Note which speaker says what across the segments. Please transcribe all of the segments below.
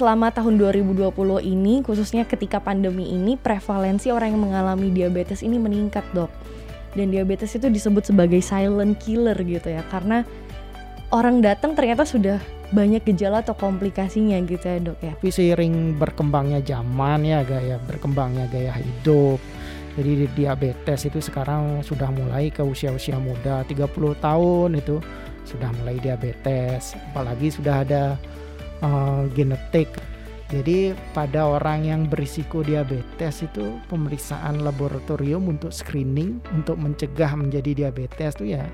Speaker 1: selama tahun 2020 ini khususnya ketika pandemi ini prevalensi orang yang mengalami diabetes ini meningkat dok dan diabetes itu disebut sebagai silent killer gitu ya karena orang datang ternyata sudah banyak gejala atau komplikasinya gitu ya dok ya.
Speaker 2: Tapi seiring berkembangnya zaman ya gaya berkembangnya gaya hidup. Jadi diabetes itu sekarang sudah mulai ke usia-usia muda 30 tahun itu sudah mulai diabetes apalagi sudah ada uh, genetik. Jadi pada orang yang berisiko diabetes itu pemeriksaan laboratorium untuk screening untuk mencegah menjadi diabetes itu ya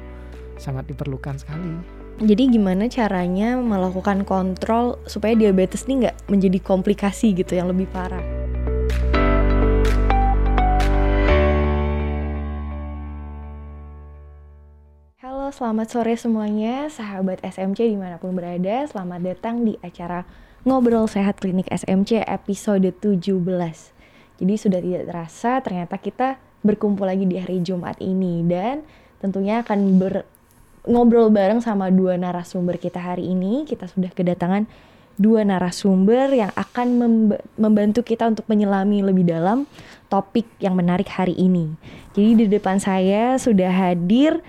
Speaker 2: sangat diperlukan sekali.
Speaker 1: Jadi gimana caranya melakukan kontrol supaya diabetes ini nggak menjadi komplikasi gitu yang lebih parah? Selamat sore semuanya, sahabat SMC di mana pun berada. Selamat datang di acara Ngobrol Sehat Klinik SMC episode 17. Jadi sudah tidak terasa ternyata kita berkumpul lagi di hari Jumat ini dan tentunya akan ber ngobrol bareng sama dua narasumber kita hari ini. Kita sudah kedatangan dua narasumber yang akan membantu kita untuk menyelami lebih dalam topik yang menarik hari ini. Jadi di depan saya sudah hadir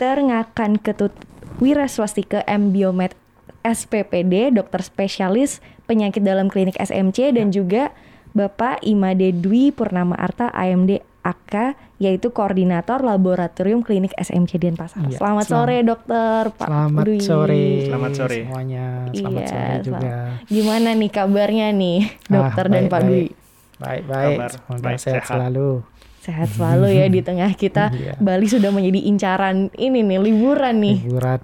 Speaker 1: Dr. Ngakan Ketut Wira Swastika M Biomed SPPD, dokter spesialis penyakit dalam klinik SMC dan juga Bapak Imade Dwi Purnama Arta AMD AK yaitu koordinator laboratorium klinik SMC Denpasar. Ya, selamat, selamat sore dokter Pak
Speaker 2: Selamat
Speaker 1: Dwi.
Speaker 2: sore.
Speaker 3: Selamat sore
Speaker 2: semuanya. Selamat iya, sore juga. Selamat.
Speaker 1: Gimana nih kabarnya nih dokter ah, baik, dan Pak
Speaker 2: baik.
Speaker 1: Dwi?
Speaker 2: Baik baik. Semoga baik, sehat, sehat selalu
Speaker 1: sehat selalu ya di tengah kita iya. Bali sudah menjadi incaran ini nih liburan nih.
Speaker 2: Liburan.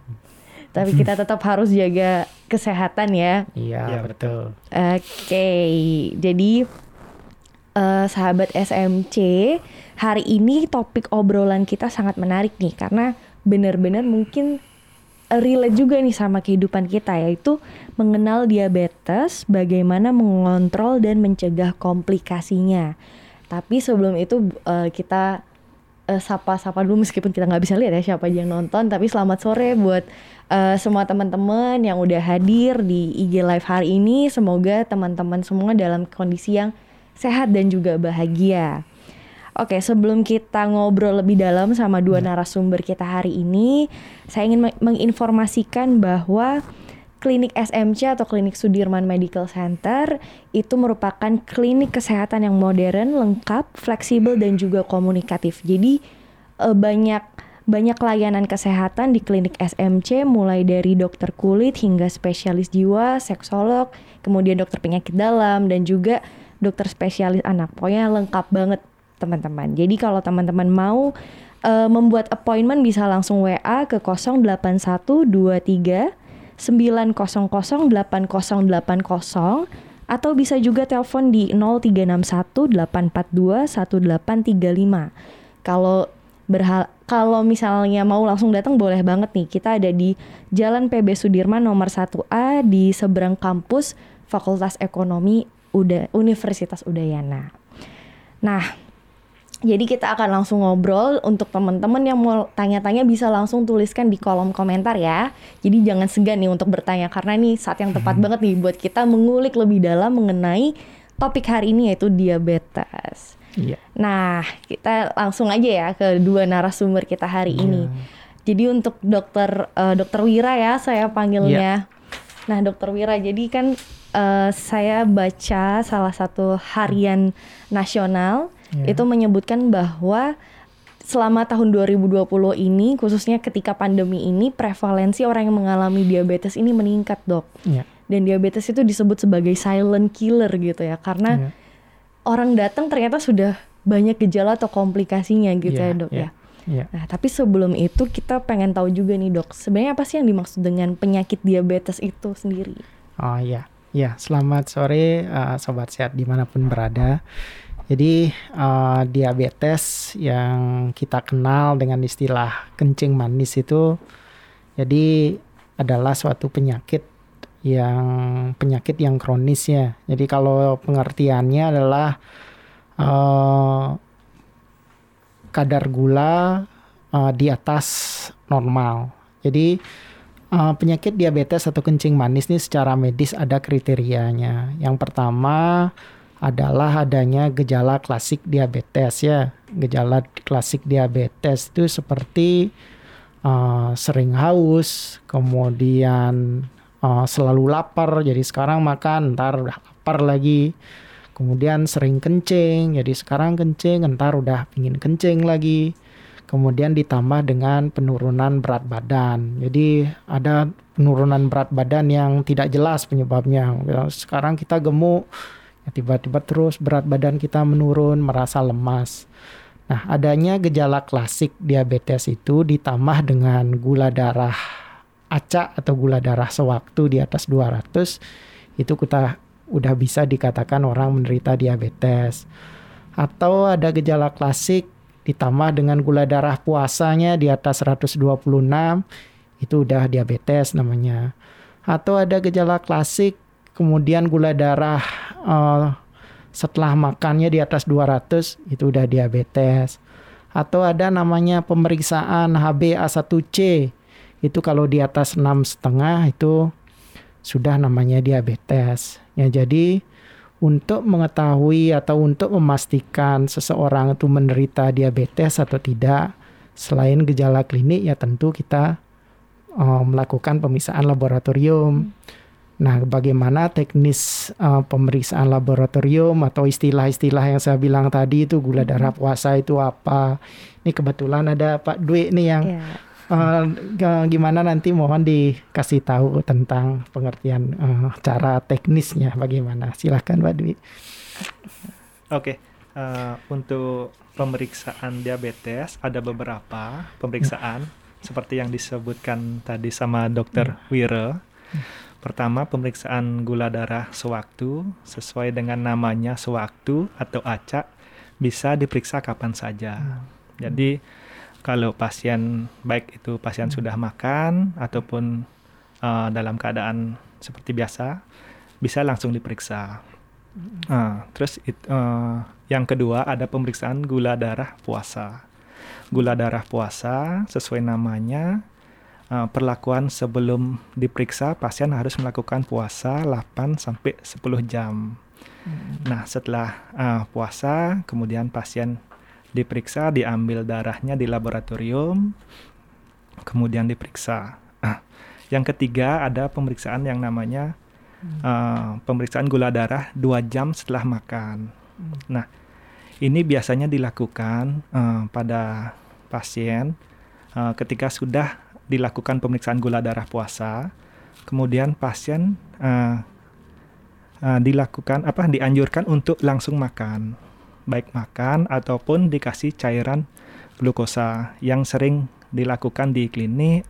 Speaker 1: Tapi kita tetap harus jaga kesehatan ya.
Speaker 2: Iya, ya, betul.
Speaker 1: Oke, okay. jadi uh, sahabat SMC, hari ini topik obrolan kita sangat menarik nih karena benar-benar mungkin relate juga nih sama kehidupan kita yaitu mengenal diabetes, bagaimana mengontrol dan mencegah komplikasinya. Tapi sebelum itu uh, kita uh, sapa-sapa dulu meskipun kita nggak bisa lihat ya siapa aja yang nonton. Tapi selamat sore buat uh, semua teman-teman yang udah hadir di IG Live hari ini. Semoga teman-teman semua dalam kondisi yang sehat dan juga bahagia. Oke, sebelum kita ngobrol lebih dalam sama dua ya. narasumber kita hari ini, saya ingin menginformasikan bahwa klinik SMC atau klinik Sudirman Medical Center itu merupakan klinik kesehatan yang modern, lengkap, fleksibel dan juga komunikatif. Jadi uh, banyak banyak layanan kesehatan di klinik SMC mulai dari dokter kulit hingga spesialis jiwa, seksolog, kemudian dokter penyakit dalam dan juga dokter spesialis anak. Pokoknya lengkap banget teman-teman. Jadi kalau teman-teman mau uh, membuat appointment bisa langsung WA ke 08123 900 8080 atau bisa juga telepon di 0361 842 1835. Kalau berhal kalau misalnya mau langsung datang boleh banget nih. Kita ada di Jalan PB Sudirman nomor 1A di seberang kampus Fakultas Ekonomi Uda Universitas Udayana. Nah, jadi kita akan langsung ngobrol untuk teman-teman yang mau tanya-tanya bisa langsung tuliskan di kolom komentar ya. Jadi jangan segan nih untuk bertanya karena ini saat yang tepat hmm. banget nih buat kita mengulik lebih dalam mengenai topik hari ini yaitu diabetes.
Speaker 2: Iya.
Speaker 1: Nah, kita langsung aja ya ke dua narasumber kita hari iya. ini. Jadi untuk dokter uh, dokter Wira ya saya panggilnya. Iya. Nah, dokter Wira jadi kan uh, saya baca salah satu harian nasional yeah. itu menyebutkan bahwa selama tahun 2020 ini khususnya ketika pandemi ini prevalensi orang yang mengalami diabetes ini meningkat dok yeah. dan diabetes itu disebut sebagai silent killer gitu ya karena yeah. orang datang ternyata sudah banyak gejala atau komplikasinya gitu yeah, ya dok yeah. ya Yeah. Nah, tapi sebelum itu kita pengen tahu juga nih dok, sebenarnya apa sih yang dimaksud dengan penyakit diabetes itu sendiri?
Speaker 2: Oh iya, ya selamat sore uh, sobat sehat di mana pun berada. Jadi uh, diabetes yang kita kenal dengan istilah kencing manis itu jadi adalah suatu penyakit yang penyakit yang kronis ya. Jadi kalau pengertiannya adalah uh, kadar gula uh, di atas normal. Jadi uh, penyakit diabetes atau kencing manis ini secara medis ada kriterianya. Yang pertama adalah adanya gejala klasik diabetes ya. Gejala klasik diabetes itu seperti uh, sering haus, kemudian uh, selalu lapar. Jadi sekarang makan, ntar udah lapar lagi. Kemudian sering kencing, jadi sekarang kencing, ntar udah pingin kencing lagi kemudian ditambah dengan penurunan berat badan. Jadi ada penurunan berat badan yang tidak jelas penyebabnya. Sekarang kita gemuk, tiba-tiba terus berat badan kita menurun, merasa lemas. Nah, adanya gejala klasik diabetes itu ditambah dengan gula darah acak atau gula darah sewaktu di atas 200 itu kita udah bisa dikatakan orang menderita diabetes. Atau ada gejala klasik ditambah dengan gula darah puasanya di atas 126 itu udah diabetes namanya atau ada gejala klasik kemudian gula darah uh, setelah makannya di atas 200 itu udah diabetes atau ada namanya pemeriksaan HbA1c itu kalau di atas enam setengah itu sudah namanya diabetes ya jadi untuk mengetahui atau untuk memastikan seseorang itu menderita diabetes atau tidak, selain gejala klinik ya tentu kita uh, melakukan pemeriksaan laboratorium. Nah, bagaimana teknis uh, pemeriksaan laboratorium atau istilah-istilah yang saya bilang tadi itu gula darah puasa itu apa? Ini kebetulan ada Pak Dwi nih yang yeah uh, gimana nanti mohon dikasih tahu tentang pengertian uh, cara teknisnya bagaimana silahkan Pak Dwi.
Speaker 3: Oke okay. uh, eh, untuk pemeriksaan diabetes ada beberapa pemeriksaan hmm. seperti yang disebutkan tadi sama Dokter hmm. Wira. Hmm. Pertama pemeriksaan gula darah sewaktu sesuai dengan namanya sewaktu atau acak bisa diperiksa kapan saja. Hmm. Jadi kalau pasien baik itu pasien sudah makan ataupun uh, dalam keadaan seperti biasa bisa langsung diperiksa. Uh, terus it, uh, yang kedua ada pemeriksaan gula darah puasa. Gula darah puasa sesuai namanya uh, perlakuan sebelum diperiksa pasien harus melakukan puasa 8 sampai 10 jam. Nah, setelah uh, puasa kemudian pasien diperiksa, diambil darahnya di laboratorium, kemudian diperiksa. Nah, yang ketiga ada pemeriksaan yang namanya uh, pemeriksaan gula darah dua jam setelah makan. Hmm. Nah, ini biasanya dilakukan uh, pada pasien uh, ketika sudah dilakukan pemeriksaan gula darah puasa, kemudian pasien uh, uh, dilakukan apa dianjurkan untuk langsung makan. Baik makan ataupun dikasih cairan glukosa yang sering dilakukan di klinik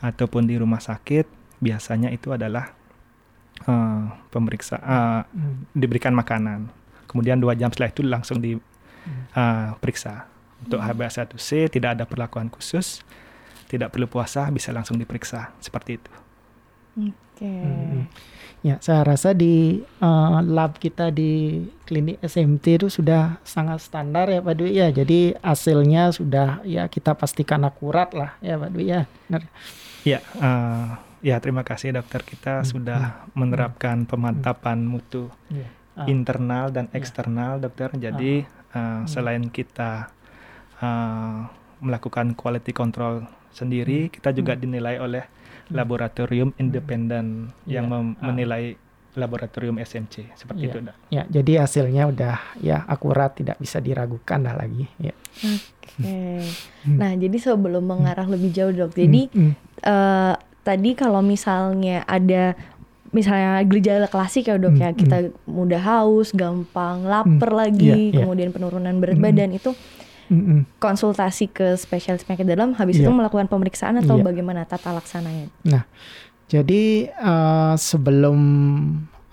Speaker 3: ataupun di rumah sakit biasanya itu adalah uh, pemeriksa uh, diberikan makanan. Kemudian dua jam setelah itu langsung diperiksa uh, untuk HbA1c tidak ada perlakuan khusus tidak perlu puasa bisa langsung diperiksa seperti itu.
Speaker 1: Oke. Okay. Hmm.
Speaker 2: Ya, saya rasa di uh, lab kita di klinik SMT itu sudah sangat standar ya Pak Dwi ya. Jadi hasilnya sudah ya kita pastikan akurat lah ya Pak Dwi ya. Benar.
Speaker 3: Ya, uh, ya terima kasih dokter kita hmm. sudah hmm. menerapkan hmm. pemantapan mutu yeah. uh. internal dan ya. eksternal yeah. dokter. Jadi uh, selain kita uh, melakukan quality control sendiri, hmm. kita juga hmm. dinilai oleh laboratorium independen hmm. yang yeah. Ah. menilai laboratorium SMC seperti
Speaker 2: yeah.
Speaker 3: itu dah.
Speaker 2: Ya, jadi hasilnya udah ya akurat tidak bisa diragukan lah lagi ya.
Speaker 1: Oke. Okay. Hmm. Nah, jadi sebelum mengarah lebih jauh Dok. Jadi hmm. uh, tadi kalau misalnya ada misalnya gejala klasik ya Dok ya, kita mudah haus, gampang lapar lagi, yeah, yeah. kemudian penurunan berat badan itu mm-hmm. konsultasi ke spesialis penyakit dalam habis yeah. itu melakukan pemeriksaan atau yeah. bagaimana tata laksananya?
Speaker 2: Nah, jadi uh, sebelum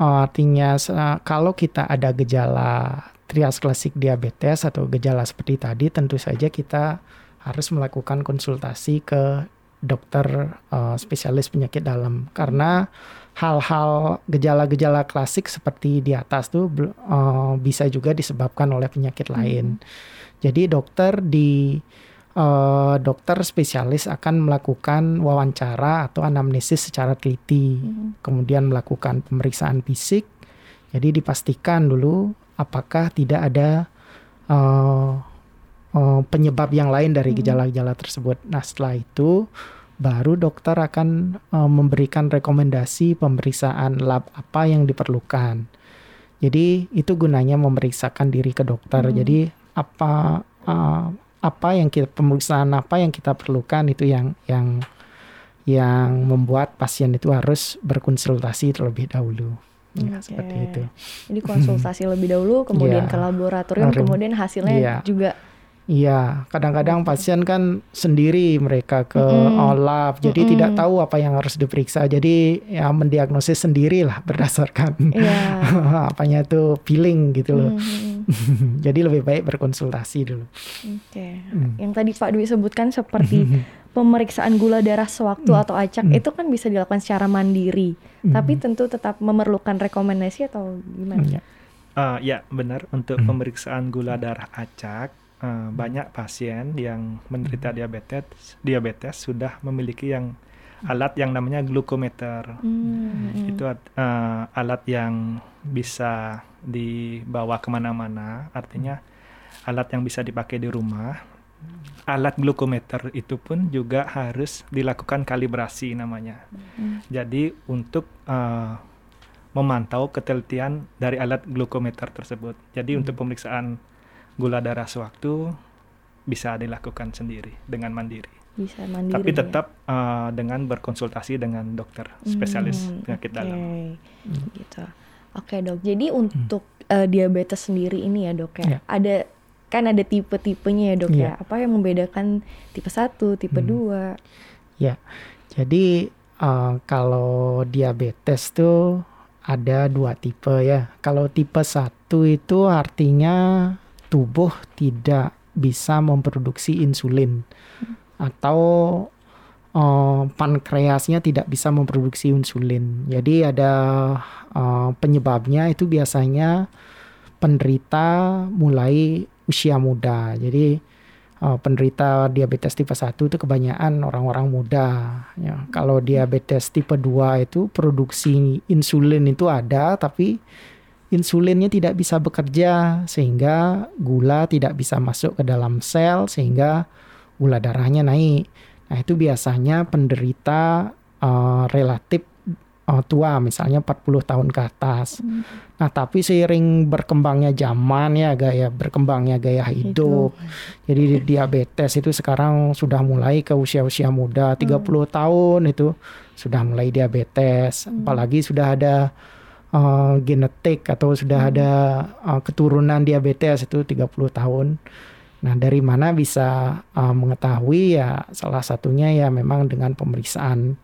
Speaker 2: uh, artinya uh, kalau kita ada gejala trias klasik diabetes atau gejala seperti tadi, tentu saja kita harus melakukan konsultasi ke dokter uh, spesialis penyakit dalam karena hal-hal gejala-gejala klasik seperti di atas tuh uh, bisa juga disebabkan oleh penyakit lain. Hmm. Jadi dokter di eh, dokter spesialis akan melakukan wawancara atau anamnesis secara teliti,
Speaker 1: Mhm.
Speaker 2: kemudian melakukan pemeriksaan fisik. Jadi dipastikan dulu apakah tidak ada eh, eh, penyebab yang lain dari
Speaker 1: Mhm.
Speaker 2: gejala-gejala tersebut. Nah setelah itu baru dokter akan eh, memberikan rekomendasi pemeriksaan lab apa yang diperlukan. Jadi itu gunanya memeriksakan diri ke dokter.
Speaker 1: Hmm.
Speaker 2: Jadi apa eh, apa yang kita pemeriksaan apa yang kita perlukan itu yang yang yang membuat pasien itu harus berkonsultasi terlebih dahulu. Ya,
Speaker 1: Oke.
Speaker 2: seperti itu.
Speaker 1: Jadi konsultasi lebih dahulu, kemudian
Speaker 2: Iya.
Speaker 1: ke laboratorium, kemudian hasilnya
Speaker 2: Iya.
Speaker 1: juga
Speaker 2: Iya, kadang-kadang pasien kan sendiri mereka ke lab, jadi
Speaker 1: Mm-mm.
Speaker 2: tidak tahu apa yang harus diperiksa. Jadi ya mendiagnosis sendiri lah berdasarkan
Speaker 1: Iya.
Speaker 2: apanya itu feeling gitu loh.
Speaker 1: Mhm.
Speaker 2: jadi lebih baik berkonsultasi dulu.
Speaker 1: Oke.
Speaker 2: Hmm.
Speaker 1: Yang tadi Pak Dwi sebutkan seperti pemeriksaan gula darah sewaktu
Speaker 2: Hmm.
Speaker 1: atau acak
Speaker 2: Hmm.
Speaker 1: itu kan bisa dilakukan secara mandiri, tapi tentu tetap memerlukan rekomendasi atau gimana?
Speaker 2: Ya.
Speaker 3: Eh, ya benar untuk
Speaker 2: Hmm.
Speaker 3: pemeriksaan gula darah acak eh, banyak pasien yang menderita diabetes diabetes sudah memiliki yang alat yang namanya glukometer.
Speaker 1: Hmm.
Speaker 3: Itu eh, alat yang bisa dibawa ke mana-mana, artinya alat yang bisa dipakai di rumah. Alat glukometer itu pun juga harus dilakukan kalibrasi namanya.
Speaker 1: Hmm.
Speaker 3: Jadi untuk eh, memantau ketelitian dari alat glukometer tersebut. Jadi untuk pemeriksaan gula darah sewaktu bisa dilakukan sendiri dengan mandiri.
Speaker 1: bisa mandiri.
Speaker 3: Tapi
Speaker 1: ya?
Speaker 3: tetap eh, dengan berkonsultasi dengan dokter spesialis
Speaker 1: Hmm,
Speaker 3: penyakit
Speaker 1: oke.
Speaker 3: dalam.
Speaker 1: Gitu. Oke dok. Jadi untuk eh, diabetes sendiri ini ya dok ya,
Speaker 2: Ya.
Speaker 1: ada kan ada tipe-tipenya ya dok
Speaker 2: Iya.
Speaker 1: ya. Apa yang membedakan tipe 1, tipe
Speaker 2: Hmm.
Speaker 1: 2?
Speaker 2: Jadi eh, kalau diabetes tuh ada dua tipe ya. Kalau tipe satu itu artinya tubuh tidak bisa memproduksi insulin atau eh, pankreasnya tidak bisa memproduksi insulin. Jadi ada eh, penyebabnya itu biasanya penderita mulai usia muda. Jadi uh, penderita diabetes tipe 1 itu kebanyakan orang-orang muda. Ya, kalau diabetes tipe 2 itu produksi insulin itu ada tapi insulinnya tidak bisa bekerja sehingga gula tidak bisa masuk ke dalam sel sehingga gula darahnya naik. Nah, itu biasanya penderita uh, relatif uh, tua misalnya 40 tahun ke atas. Nah, tapi seiring berkembangnya zaman ya gaya berkembangnya gaya hidup. Jadi di- diabetes itu sekarang sudah mulai ke usia-usia muda, 30 tahun itu sudah mulai diabetes. Apalagi sudah ada uh, genetik atau sudah ada uh, keturunan diabetes itu 30 tahun. Nah, dari mana bisa uh, mengetahui ya salah satunya ya memang dengan pemeriksaan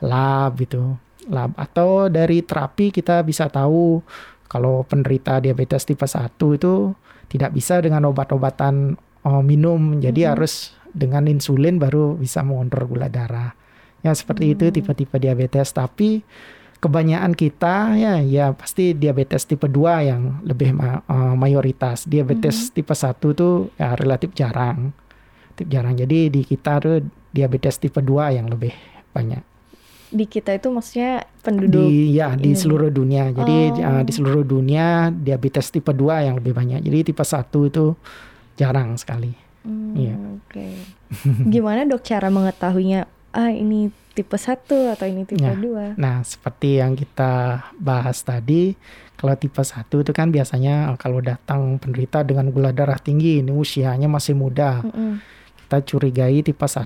Speaker 2: lab gitu. Lab atau dari terapi kita bisa tahu kalau penderita diabetes tipe 1 itu tidak bisa dengan obat-obatan uh, minum. Jadi
Speaker 1: Mhm.
Speaker 2: harus dengan insulin baru bisa mengontrol gula darah. Ya seperti itu
Speaker 1: Hmm.
Speaker 2: tipe-tipe diabetes tapi kebanyakan kita ya ya pasti diabetes tipe 2 yang lebih ma- uh, mayoritas. Diabetes tipe 1 tuh ya relatif jarang. Relatif jarang. Jadi di kita tuh diabetes tipe 2 yang lebih banyak
Speaker 1: Di kita itu maksudnya penduduk
Speaker 2: di ya di seluruh dunia. Jadi
Speaker 1: Oh.
Speaker 2: uh, di seluruh dunia diabetes tipe 2 yang lebih banyak. Jadi tipe 1 itu jarang sekali.
Speaker 1: Hmm,
Speaker 2: Iya.
Speaker 1: Oke. Gimana dok cara mengetahuinya? Ah ini tipe 1 atau ini tipe
Speaker 2: Ya.
Speaker 1: 2?
Speaker 2: Nah, seperti yang kita bahas tadi, kalau tipe 1 itu kan biasanya uh, kalau datang penderita dengan gula darah tinggi, ini usianya masih muda.
Speaker 1: Mm-mm.
Speaker 2: Kita curigai tipe 1.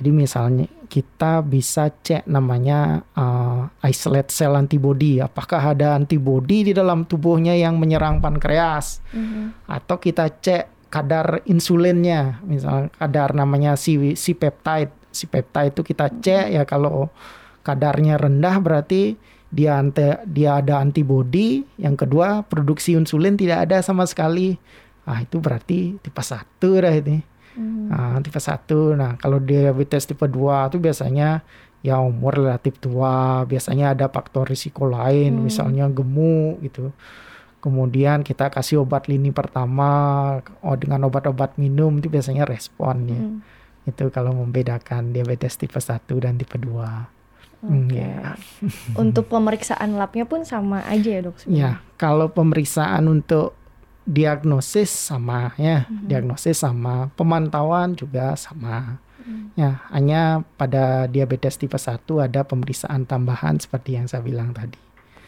Speaker 2: Jadi misalnya kita bisa cek namanya uh, isolate cell antibody. Apakah ada antibody di dalam tubuhnya yang menyerang pankreas?
Speaker 1: Mhm.
Speaker 2: atau kita cek kadar insulinnya misal kadar namanya si si peptide si peptide itu kita cek ya kalau kadarnya rendah berarti dia ante, dia ada antibody yang kedua produksi insulin tidak ada sama sekali ah itu berarti tipe 1 dah ini
Speaker 1: Hmm.
Speaker 2: Nah, tipe 1. Nah, kalau diabetes tipe 2 itu biasanya ya umur relatif tua, biasanya ada faktor risiko lain,
Speaker 1: Hmm.
Speaker 2: misalnya gemuk gitu. Kemudian kita kasih obat lini pertama oh dengan obat-obat minum itu biasanya respon ya.
Speaker 1: Hmm.
Speaker 2: Itu kalau membedakan diabetes tipe 1 dan tipe 2. Hmm,
Speaker 1: Oke.
Speaker 2: ya.
Speaker 1: Untuk pemeriksaan labnya pun sama aja ya dok? sebenarnya?
Speaker 2: Ya, kalau pemeriksaan untuk diagnosis sama ya,
Speaker 1: Mhm.
Speaker 2: diagnosis sama, pemantauan juga sama.
Speaker 1: Hmm.
Speaker 2: Ya, hanya pada diabetes tipe 1 ada pemeriksaan tambahan seperti yang saya bilang tadi.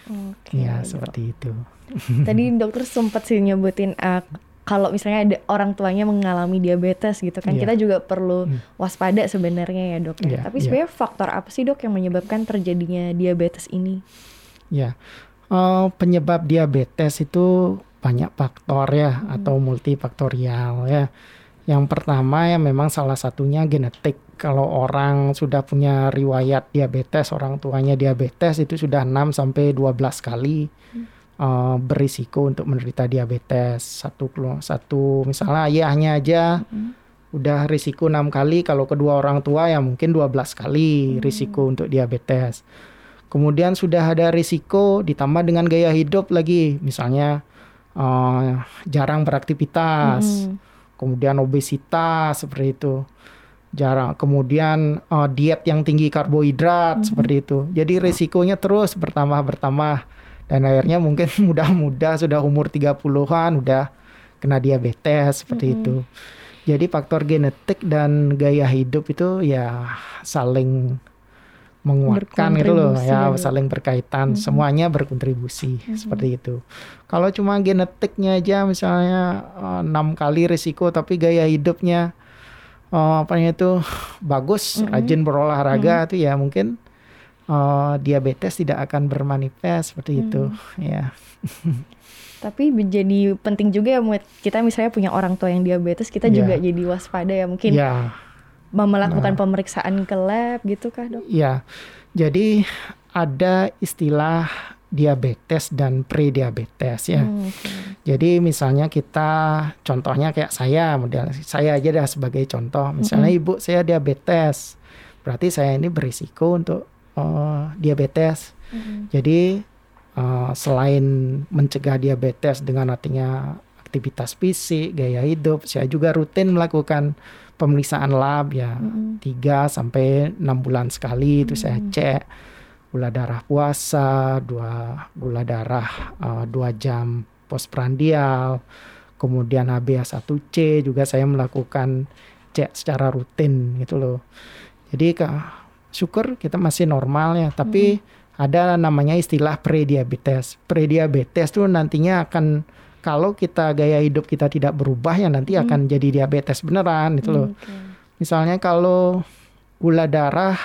Speaker 1: Oke.
Speaker 2: ya,
Speaker 1: dok.
Speaker 2: seperti itu.
Speaker 1: Tadi dokter sempat sih nyebutin eh, kalau misalnya ada orang tuanya mengalami diabetes gitu kan,
Speaker 2: Iya.
Speaker 1: kita juga perlu
Speaker 2: Hmm.
Speaker 1: waspada sebenarnya ya dok. ya.
Speaker 2: Iya,
Speaker 1: Tapi
Speaker 2: iya.
Speaker 1: sebenarnya faktor apa sih dok yang menyebabkan terjadinya diabetes ini?
Speaker 2: Ya, eh, penyebab diabetes itu banyak faktor ya
Speaker 1: Hmm.
Speaker 2: atau multifaktorial ya. Yang pertama ya memang salah satunya genetik. Kalau orang sudah punya riwayat diabetes, orang tuanya diabetes itu sudah 6 sampai 12 kali eh, berisiko untuk menderita diabetes. Satu satu misalnya ayahnya aja
Speaker 1: Hmm.
Speaker 2: udah risiko 6 kali, kalau kedua orang tua ya mungkin 12 kali
Speaker 1: Hmm.
Speaker 2: risiko untuk diabetes. Kemudian sudah ada risiko ditambah dengan gaya hidup lagi, misalnya eh, jarang beraktivitas,
Speaker 1: Hmm.
Speaker 2: kemudian obesitas seperti itu. Jarang. Kemudian eh, diet yang tinggi karbohidrat
Speaker 1: Mhm.
Speaker 2: seperti itu. Jadi risikonya terus bertambah bertambah dan akhirnya mungkin mudah-mudah sudah umur 30-an udah kena diabetes seperti
Speaker 1: Mhm.
Speaker 2: itu. Jadi faktor genetik dan gaya hidup itu ya saling menguatkan gitu loh ya
Speaker 1: Dok.
Speaker 2: saling berkaitan
Speaker 1: Mhm.
Speaker 2: semuanya berkontribusi
Speaker 1: Mhm.
Speaker 2: seperti itu. Kalau cuma genetiknya aja misalnya eh, enam kali risiko tapi gaya hidupnya eh, apa itu bagus
Speaker 1: Mhm.
Speaker 2: rajin berolahraga itu ya mungkin eh, diabetes tidak akan bermanifest seperti itu ya.
Speaker 1: Tapi jadi penting juga ya buat kita misalnya punya orang tua yang diabetes, kita
Speaker 2: Iya.
Speaker 1: juga jadi waspada ya mungkin
Speaker 2: Ya.
Speaker 1: mau melakukan
Speaker 2: Nah.
Speaker 1: pemeriksaan ke lab gitu kah dok?
Speaker 2: Ya, jadi ada istilah diabetes dan prediabetes ya.
Speaker 1: Hmm, oke.
Speaker 2: Jadi misalnya kita contohnya kayak saya, model saya aja dah sebagai contoh. Misalnya ibu saya diabetes, berarti saya ini berisiko untuk eh, diabetes.
Speaker 1: Hmm.
Speaker 2: Jadi eh, selain mencegah diabetes dengan artinya aktivitas fisik, gaya hidup, saya juga rutin melakukan pemeriksaan lab ya
Speaker 1: Hmm.
Speaker 2: 3 sampai 6 bulan sekali itu saya
Speaker 1: Hmm.
Speaker 2: cek gula darah puasa, dua gula darah eh, dua jam postprandial, kemudian HbA1c juga saya melakukan cek secara rutin gitu loh. Jadi ke syukur kita masih normal ya, tapi ada namanya istilah prediabetes. Prediabetes tuh nantinya akan kalau kita gaya hidup kita tidak berubah ya nanti
Speaker 1: Hmm.
Speaker 2: akan jadi diabetes beneran gitu loh.
Speaker 1: Oke.
Speaker 2: Misalnya kalau gula darah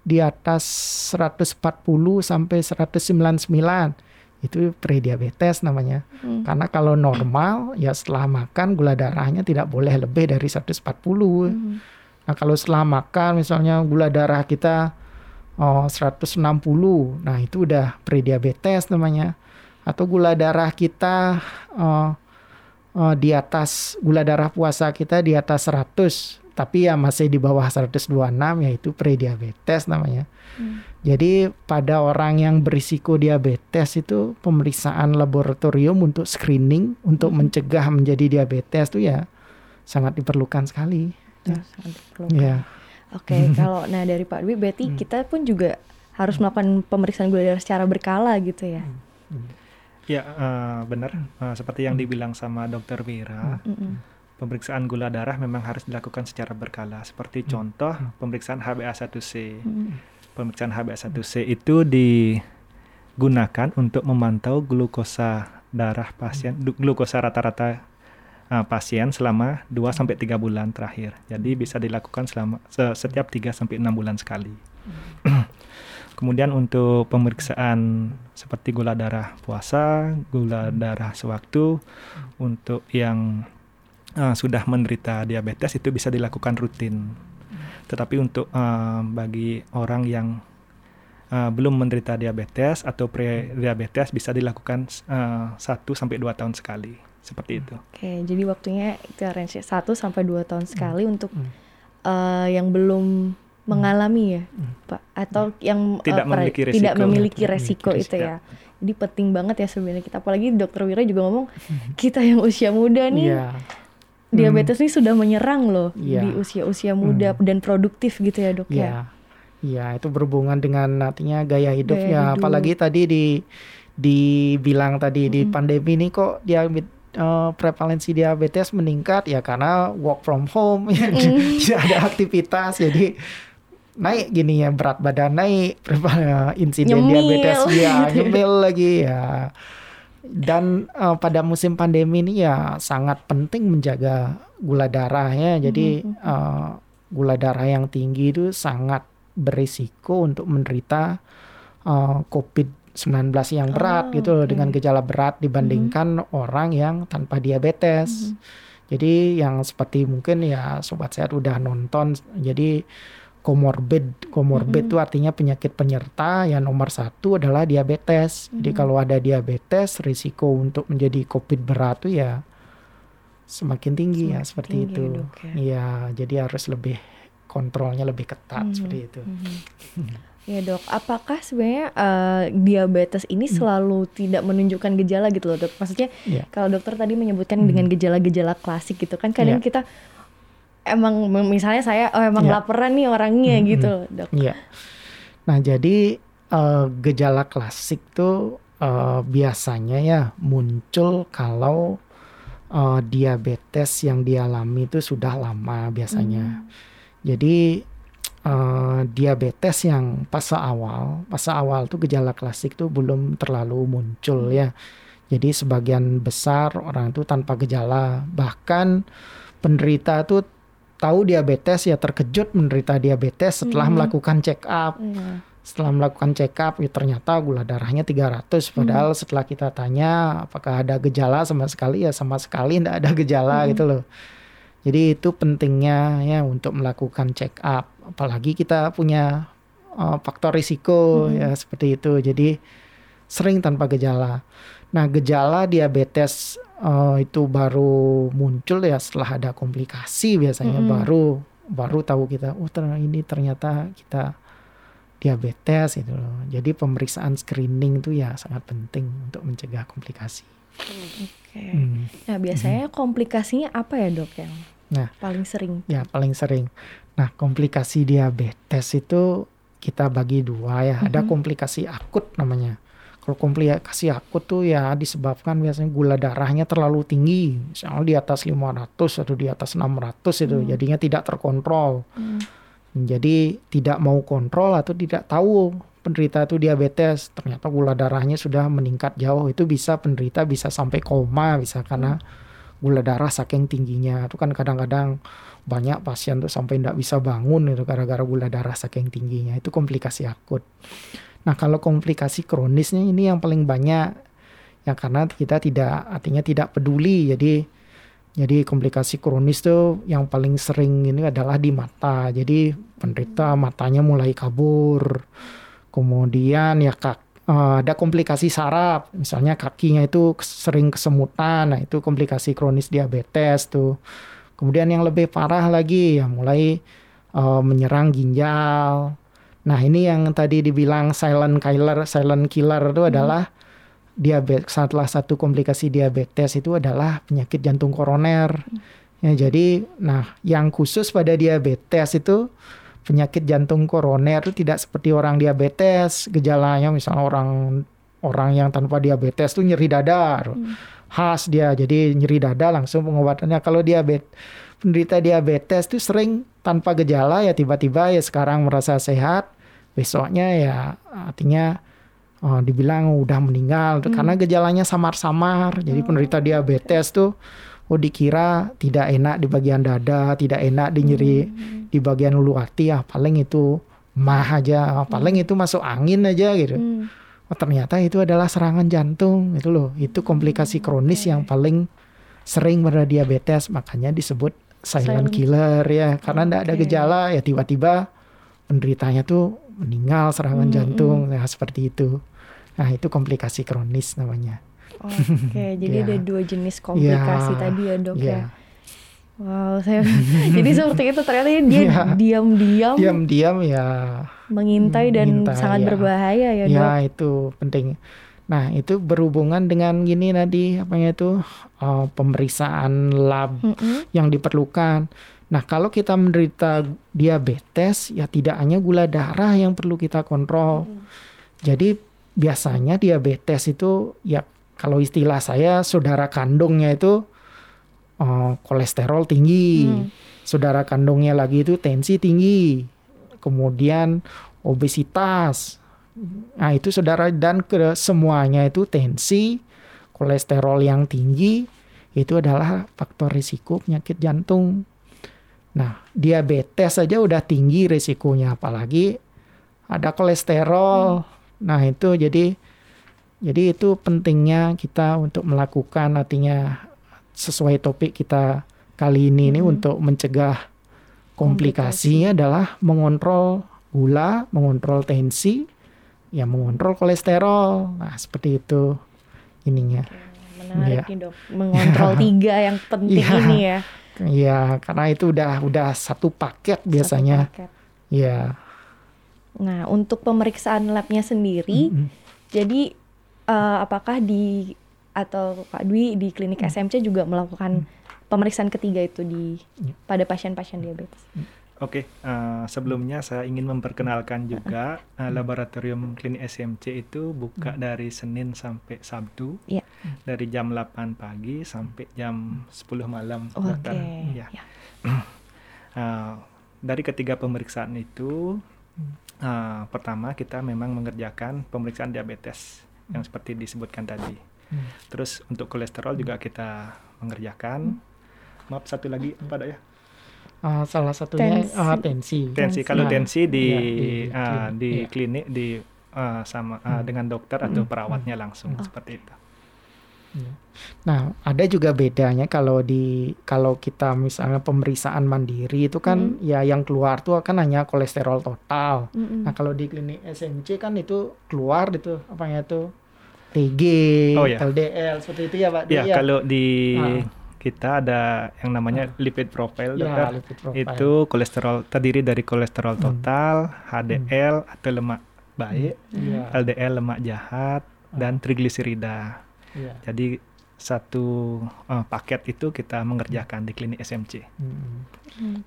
Speaker 2: di atas 140 sampai 199 itu prediabetes namanya.
Speaker 1: Hmm.
Speaker 2: Karena kalau normal ya setelah makan gula darahnya tidak boleh lebih dari 140.
Speaker 1: Hmm.
Speaker 2: Nah, kalau setelah makan misalnya gula darah kita oh, 160, nah itu udah prediabetes namanya. Atau gula darah kita eh, eh, di atas gula darah puasa kita di atas 100, tapi ya masih di bawah 126 yaitu prediabetes namanya.
Speaker 1: Hmm.
Speaker 2: Jadi pada orang yang berisiko diabetes itu pemeriksaan laboratorium untuk screening untuk
Speaker 1: Mhm.
Speaker 2: mencegah menjadi diabetes itu ya sangat diperlukan sekali. Ya.
Speaker 1: Oke, kalau nah dari Pak Dwi berarti
Speaker 2: Hmm.
Speaker 1: kita pun juga harus melakukan pemeriksaan gula darah secara berkala gitu ya.
Speaker 3: Ya, eh, benar. Eh, seperti yang dibilang sama Dokter Wira,
Speaker 1: Mm-mm.
Speaker 3: pemeriksaan gula darah memang harus dilakukan secara berkala. Seperti contoh, pemeriksaan HbA1c.
Speaker 1: Mm.
Speaker 3: Pemeriksaan HbA1c itu digunakan untuk memantau glukosa darah pasien, glukosa rata-rata eh, pasien selama 2 sampai 3 bulan terakhir. Jadi bisa dilakukan selama se- setiap 3 sampai 6 bulan sekali. Kemudian untuk pemeriksaan seperti gula darah puasa, gula darah sewaktu untuk yang eh, sudah menderita diabetes itu bisa dilakukan rutin. Tetapi untuk eh, bagi orang yang eh, belum menderita diabetes atau pre-diabetes bisa dilakukan eh, 1 sampai 2 tahun sekali. Seperti itu.
Speaker 1: Oke, jadi waktunya itu range 1 sampai 2 tahun sekali untuk
Speaker 2: Hmm.
Speaker 1: eh, yang belum mengalami ya, Pak, atau yang
Speaker 3: Tidak
Speaker 1: eh, per-
Speaker 3: memiliki
Speaker 1: tidak
Speaker 3: resiko.
Speaker 1: memiliki
Speaker 2: Tidak
Speaker 1: resiko
Speaker 2: memiliki
Speaker 1: itu
Speaker 3: resiko.
Speaker 1: ya. Jadi penting banget ya sebenarnya kita apalagi Dokter Wira juga ngomong kita yang usia muda nih
Speaker 2: Iya.
Speaker 1: diabetes nih sudah menyerang loh
Speaker 2: Iya.
Speaker 1: di usia-usia muda dan produktif gitu ya, Dok ya.
Speaker 2: Iya. Iya, itu berhubungan dengan artinya gaya hidup
Speaker 1: Gaya
Speaker 2: ya.
Speaker 1: hidup.
Speaker 2: Apalagi tadi di dibilang tadi di pandemi ini kok diabetes prevalensi diabetes meningkat ya karena work from home ya tidak ada aktivitas jadi naik gini ya berat badan naik preva- insiden
Speaker 1: Nyemil.
Speaker 2: diabetes ya nyemil lagi ya dan eh, pada musim pandemi ini ya sangat penting menjaga gula darah ya. Jadi eh, gula darah yang tinggi itu sangat berisiko untuk menderita eh, COVID-19 yang berat
Speaker 1: Oh,
Speaker 2: gitu
Speaker 1: oke.
Speaker 2: dengan gejala berat dibandingkan orang yang tanpa diabetes. Jadi yang seperti mungkin ya sobat sehat udah nonton jadi comorbid comorbid itu artinya penyakit penyerta yang nomor satu adalah diabetes. Jadi kalau ada diabetes risiko untuk menjadi covid berat tuh ya semakin tinggi ya
Speaker 1: Semakin
Speaker 2: seperti
Speaker 1: tinggi,
Speaker 2: itu.
Speaker 1: Dok, ya.
Speaker 2: Iya, jadi harus lebih kontrolnya lebih ketat seperti itu.
Speaker 1: Ya dok, apakah sebenarnya eh, diabetes ini selalu tidak menunjukkan gejala gitu loh dok? Maksudnya
Speaker 2: Iya.
Speaker 1: kalau dokter tadi menyebutkan dengan gejala-gejala klasik gitu kan, kadang
Speaker 2: Iya.
Speaker 1: kita emang misalnya saya oh emang
Speaker 2: Iya.
Speaker 1: laparan nih orangnya gitu loh dok.
Speaker 2: Iya. Nah, jadi eh, gejala klasik tuh eh, biasanya ya muncul kalau eh, diabetes yang dialami itu sudah lama biasanya. Jadi eh, diabetes yang fase awal, fase awal tuh gejala klasik tuh belum terlalu muncul ya. Jadi sebagian besar orang itu tanpa gejala, bahkan penderita tuh tahu diabetes ya terkejut menderita diabetes setelah melakukan check up.
Speaker 1: Iya.
Speaker 2: Setelah melakukan check up ya ternyata gula darahnya 300 padahal setelah kita tanya apakah ada gejala sama sekali ya sama sekali tidak ada gejala gitu loh. Jadi itu pentingnya ya untuk melakukan check up apalagi kita punya uh, faktor risiko ya seperti itu. Jadi sering tanpa gejala. Nah, gejala diabetes uh, itu baru muncul ya setelah ada komplikasi biasanya baru baru tahu kita oh ter- ini ternyata kita diabetes itu loh. Jadi pemeriksaan screening itu ya sangat penting untuk mencegah komplikasi.
Speaker 1: Oke.
Speaker 2: Hmm.
Speaker 1: Nah biasanya komplikasinya apa ya dok yang
Speaker 2: Nah,
Speaker 1: paling sering?
Speaker 2: ya paling sering. Nah, komplikasi diabetes itu kita bagi dua ya. Ada komplikasi akut namanya. Kalau komplikasi akut tuh ya disebabkan biasanya gula darahnya terlalu tinggi, misalnya di atas 500 atau di atas 600 itu, jadinya tidak terkontrol. Jadi tidak mau kontrol atau tidak tahu penderita itu diabetes, ternyata gula darahnya sudah meningkat jauh, itu bisa penderita bisa sampai koma, bisa karena gula darah saking tingginya. Itu kan kadang-kadang banyak pasien tuh sampai tidak bisa bangun itu gara-gara gula darah saking tingginya. Itu komplikasi akut. Nah, kalau komplikasi kronisnya ini yang paling banyak ya karena kita tidak artinya tidak peduli. Jadi jadi komplikasi kronis tuh yang paling sering ini adalah di mata. Jadi penderita matanya mulai kabur. Kemudian ya kak eh, ada komplikasi saraf, misalnya kakinya itu sering kesemutan. Nah, itu komplikasi kronis diabetes tuh. Kemudian yang lebih parah lagi ya mulai eh, menyerang ginjal. Nah, ini yang tadi dibilang silent killer, silent killer itu adalah diabetes salah satu komplikasi diabetes itu adalah penyakit jantung koroner. Ya, jadi nah yang khusus pada diabetes itu penyakit jantung koroner itu tidak seperti orang diabetes, gejalanya misalnya orang orang yang tanpa diabetes tuh nyeri dada. Khas dia. Jadi nyeri dada langsung pengobatannya kalau diabetes penderita diabetes tuh sering tanpa gejala ya tiba-tiba ya sekarang merasa sehat, besoknya ya artinya oh, dibilang udah meninggal karena gejalanya samar-samar. Jadi penderita diabetes tuh oh dikira tidak enak di bagian dada, tidak enak di nyeri di bagian ulu hati ya paling itu mah aja, paling itu masuk angin aja gitu.
Speaker 1: Hmm.
Speaker 2: Oh, ternyata itu adalah serangan jantung itu loh. Itu komplikasi kronis yang paling sering pada diabetes, makanya disebut silent,
Speaker 1: Silent.
Speaker 2: killer ya. Karena tidak ada
Speaker 1: Oke.
Speaker 2: gejala ya tiba-tiba penderitanya tuh meninggal serangan
Speaker 1: Hmm,
Speaker 2: jantung, nah seperti itu. Nah itu komplikasi kronis namanya.
Speaker 1: Oke, jadi
Speaker 2: Ya.
Speaker 1: ada dua jenis komplikasi
Speaker 2: Ya,
Speaker 1: tadi ya dok
Speaker 2: ya.
Speaker 1: ya. Wow, saya jadi seperti itu ternyata dia
Speaker 2: Iya.
Speaker 1: diam-diam
Speaker 2: Diam-diam ya
Speaker 1: mengintai dan
Speaker 2: Mengintai,
Speaker 1: sangat
Speaker 2: ya.
Speaker 1: berbahaya ya, Dok.
Speaker 2: Ya itu penting. Nah itu berhubungan dengan gini tadi apanya itu eh, pemeriksaan lab
Speaker 1: Mm-mm.
Speaker 2: yang diperlukan. Nah kalau kita menderita diabetes ya tidak hanya gula darah yang perlu kita kontrol. Jadi biasanya diabetes itu ya kalau istilah saya saudara kandungnya itu eh, kolesterol tinggi,
Speaker 1: Hmm.
Speaker 2: saudara kandungnya lagi itu tensi tinggi, kemudian obesitas. Nah itu saudara dan ke semuanya itu tensi, kolesterol yang tinggi itu adalah faktor risiko penyakit jantung. Nah diabetes saja udah tinggi risikonya, apalagi ada kolesterol. Nah itu jadi jadi itu pentingnya kita untuk melakukan artinya sesuai topik kita kali ini ini untuk mencegah komplikasi adalah mengontrol gula, mengontrol tensi, ya mengontrol kolesterol. Nah, seperti itu ininya.
Speaker 1: Menarik
Speaker 2: Iya.
Speaker 1: nih dok, mengontrol tiga yang penting
Speaker 2: Iya.
Speaker 1: ini ya.
Speaker 2: Ya, karena itu udah udah satu paket
Speaker 1: Satu
Speaker 2: biasanya.
Speaker 1: paket.
Speaker 2: Ya.
Speaker 1: Nah, untuk pemeriksaan labnya sendiri,
Speaker 2: Mm-mm.
Speaker 1: jadi eh, apakah di atau Pak Dwi di klinik SMC juga melakukan pemeriksaan ketiga itu di
Speaker 2: Ya.
Speaker 1: pada pasien-pasien diabetes?
Speaker 3: Oke, eh, sebelumnya saya ingin memperkenalkan juga eh, laboratorium klinik SMC itu buka dari Senin sampai Sabtu
Speaker 1: Iya.
Speaker 3: dari jam 8 pagi sampai jam 10 malam.
Speaker 1: Oke.
Speaker 3: dokter. Ya.
Speaker 1: Ya.
Speaker 3: Eh, dari ketiga pemeriksaan itu, eh, pertama kita memang mengerjakan pemeriksaan diabetes yang seperti disebutkan tadi.
Speaker 2: Hmm.
Speaker 3: Terus untuk kolesterol juga kita mengerjakan. Maaf satu lagi apa ada ya?
Speaker 2: Ah, salah satunya
Speaker 1: Tensi.
Speaker 2: ah, tensi.
Speaker 3: tensi
Speaker 1: Tensi.
Speaker 3: kalau
Speaker 2: Nah,
Speaker 3: tensi di
Speaker 2: iya, di klinik,
Speaker 3: di
Speaker 2: iya.
Speaker 3: klinik di ah, sama ah, dengan dokter atau perawatnya langsung
Speaker 1: Oh.
Speaker 3: seperti itu.
Speaker 2: Nah, ada juga bedanya kalau di kalau kita misalnya pemeriksaan mandiri itu kan ya yang keluar tuh kan hanya kolesterol total.
Speaker 1: Mm-mm.
Speaker 2: Nah, kalau di klinik SMC kan itu keluar itu apanya itu TG,
Speaker 3: Oh, ya.
Speaker 2: LDL seperti itu ya, Pak?
Speaker 3: Ya,
Speaker 2: Iya.
Speaker 3: kalau di
Speaker 2: Ah.
Speaker 3: kita ada yang namanya lipid profile
Speaker 2: Ya,
Speaker 3: dokter.
Speaker 2: lipid profile.
Speaker 3: Itu kolesterol terdiri dari kolesterol
Speaker 2: Hmm.
Speaker 3: total, HDL atau lemak baik,
Speaker 2: Iya.
Speaker 3: LDL lemak jahat dan trigliserida.
Speaker 2: Iya.
Speaker 3: Jadi satu eh, paket itu kita mengerjakan di klinik SMC.
Speaker 2: Mm.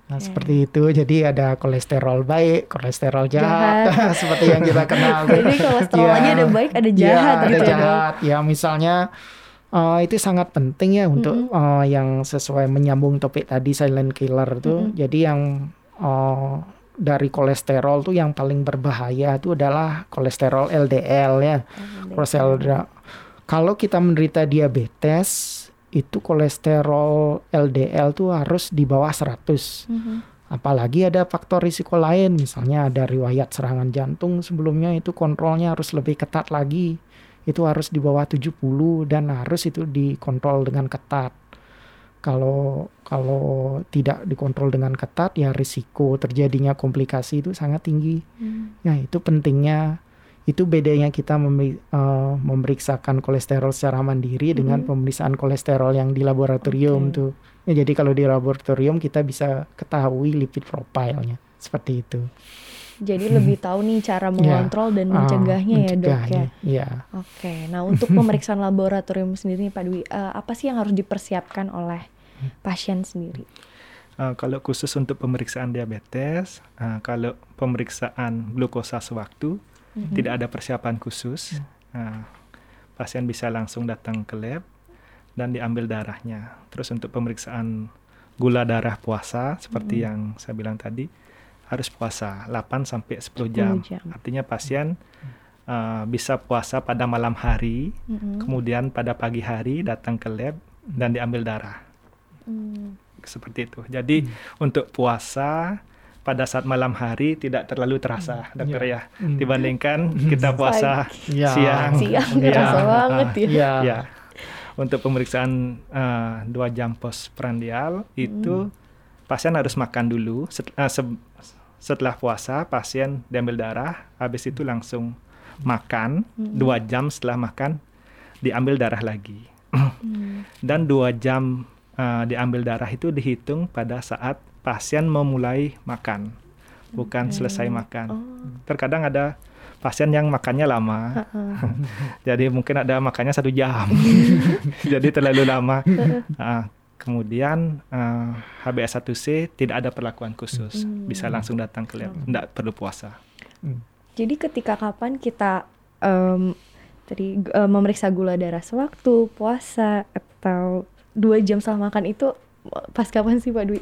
Speaker 2: Nah,
Speaker 1: Oke.
Speaker 2: seperti itu. Jadi ada kolesterol baik, kolesterol jahat, seperti yang kita kenal.
Speaker 1: Jadi kolesterolnya
Speaker 2: Iya.
Speaker 1: ada baik, ada
Speaker 2: Iya,
Speaker 1: jahat
Speaker 2: ada
Speaker 1: gitu ya dok.
Speaker 2: jahat. Ya, misalnya eh, itu sangat penting ya untuk eh, yang sesuai menyambung topik tadi silent killer tuh.
Speaker 1: Mm-mm.
Speaker 2: Jadi yang eh, dari kolesterol tuh yang paling berbahaya itu adalah kolesterol LDL ya. Kolesterol LDL. Kalau kita menderita diabetes itu kolesterol LDL tuh harus di bawah 100.
Speaker 1: Mhm.
Speaker 2: Apalagi ada faktor risiko lain, misalnya ada riwayat serangan jantung sebelumnya itu kontrolnya harus lebih ketat lagi. Itu harus di bawah 70 dan harus itu dikontrol dengan ketat. Kalau kalau tidak dikontrol dengan ketat ya risiko terjadinya komplikasi itu sangat tinggi.
Speaker 1: Hmm.
Speaker 2: Ya, itu pentingnya itu bedanya kita memberi- eh, memeriksakan kolesterol secara mandiri dengan
Speaker 1: Mhm.
Speaker 2: pemeriksaan kolesterol yang di laboratorium
Speaker 1: Oke.
Speaker 2: tuh. Ya, jadi kalau di laboratorium kita bisa ketahui lipid profilnya seperti itu.
Speaker 1: Jadi lebih tahu nih cara mengontrol dan
Speaker 2: Ah,
Speaker 1: mencegahnya ya dok ya.
Speaker 2: mencegahnya, Iya.
Speaker 1: Oke, nah untuk pemeriksaan laboratorium sendiri nih Pak Dwi, eh, apa sih yang harus dipersiapkan oleh pasien sendiri?
Speaker 3: Eh, kalau khusus untuk pemeriksaan diabetes, eh, kalau pemeriksaan glukosa sewaktu
Speaker 1: Mhm.
Speaker 3: tidak ada persiapan khusus, Eh, pasien bisa langsung datang ke lab dan diambil darahnya. Terus untuk pemeriksaan gula darah puasa seperti yang saya bilang tadi harus puasa 8 sampai 10 jam.
Speaker 1: 10 jam.
Speaker 3: Artinya pasien eh, bisa puasa pada malam hari,
Speaker 1: Mhm.
Speaker 3: kemudian pada pagi hari datang ke lab dan diambil darah
Speaker 1: Hmm.
Speaker 3: seperti itu. Jadi untuk puasa pada saat malam hari tidak terlalu terasa, dokter
Speaker 2: Iya.
Speaker 3: ya.
Speaker 2: Hmm.
Speaker 3: Dibandingkan kita puasa
Speaker 2: Iya.
Speaker 3: siang.
Speaker 1: Siang
Speaker 3: Iya.
Speaker 1: kerasa banget ya.
Speaker 2: Iya.
Speaker 3: Ya. Untuk pemeriksaan eh, dua jam postprandial itu pasien harus makan dulu. Set- eh, se- setelah puasa pasien diambil darah, habis itu langsung makan. Dua jam setelah makan diambil darah lagi.
Speaker 1: Hmm.
Speaker 3: Dan dua jam uh, diambil darah itu dihitung pada saat pasien memulai makan, bukan
Speaker 1: Oke.
Speaker 3: selesai makan.
Speaker 1: Oh.
Speaker 3: Terkadang ada pasien yang makannya lama, jadi mungkin ada makannya satu jam, jadi terlalu lama. Ah, kemudian uh, HbA1c tidak ada perlakuan khusus,
Speaker 1: Hmm.
Speaker 3: bisa langsung datang ke lab, tidak perlu puasa.
Speaker 1: Jadi ketika kapan kita em, tadi eh, memeriksa gula darah sewaktu puasa atau dua jam setelah makan itu pas kapan sih Pak Dwi?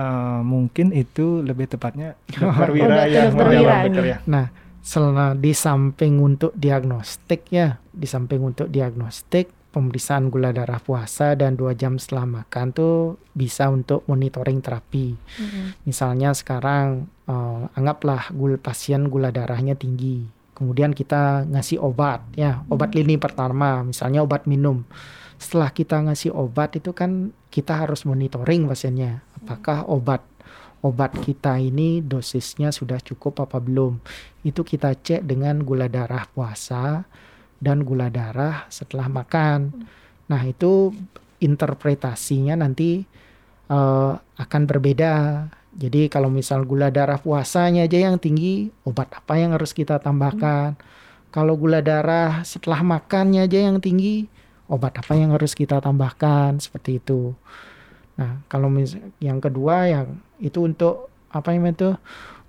Speaker 3: Uh, mungkin itu lebih tepatnya
Speaker 2: Oh,
Speaker 3: dokter Wira
Speaker 1: dokter-
Speaker 3: yang
Speaker 1: Wira
Speaker 3: ya.
Speaker 2: Nah, sel- di samping untuk diagnostik ya, di samping untuk diagnostik, pemeriksaan gula darah puasa dan dua jam setelah makan tuh bisa untuk monitoring terapi. Misalnya sekarang eh, anggaplah gul pasien gula darahnya tinggi, kemudian kita ngasih obat ya, obat lini pertama, misalnya obat minum. Setelah kita ngasih obat itu kan kita harus monitoring pasiennya, apakah obat obat kita ini dosisnya sudah cukup apa belum. Itu kita cek dengan gula darah puasa dan gula darah setelah makan. Nah, itu interpretasinya nanti eh, akan berbeda. Jadi kalau misal gula darah puasanya aja yang tinggi, obat apa yang harus kita tambahkan? Kalau gula darah setelah makannya aja yang tinggi, obat apa yang harus kita tambahkan? Seperti itu. Nah, kalau yang kedua yang itu untuk apa namanya itu?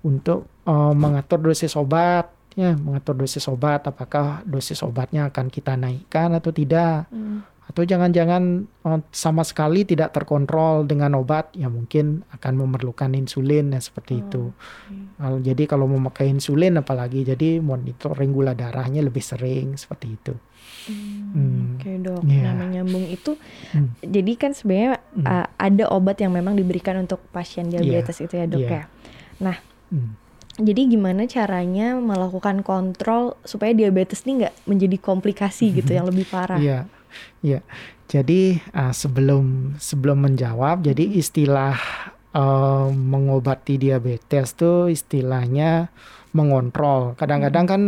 Speaker 2: Untuk eh, mengatur dosis obat, ya, mengatur dosis obat. Apakah dosis obatnya akan kita naikkan atau tidak?
Speaker 1: Hmm.
Speaker 2: Atau jangan-jangan eh, sama sekali tidak terkontrol dengan obat, ya mungkin akan memerlukan insulin ya seperti itu. Kalau- Jadi kalau memakai insulin apalagi, jadi monitoring gula darahnya lebih sering seperti itu. Hmm.
Speaker 1: Oke dok,
Speaker 2: Iya.
Speaker 1: nama nyambung itu
Speaker 2: Hmm.
Speaker 1: jadi kan sebenarnya
Speaker 2: Hmm.
Speaker 1: uh, ada obat yang memang diberikan untuk pasien diabetes itu ya dok
Speaker 2: Iya.
Speaker 1: ya.
Speaker 2: Hmm.
Speaker 1: Jadi gimana caranya melakukan kontrol supaya diabetes ini nggak menjadi komplikasi gitu yang lebih parah?
Speaker 2: Iya, iya. Jadi ah, sebelum sebelum menjawab, jadi istilah eh, mengobati diabetes tuh istilahnya mengontrol. Kadang-kadang kan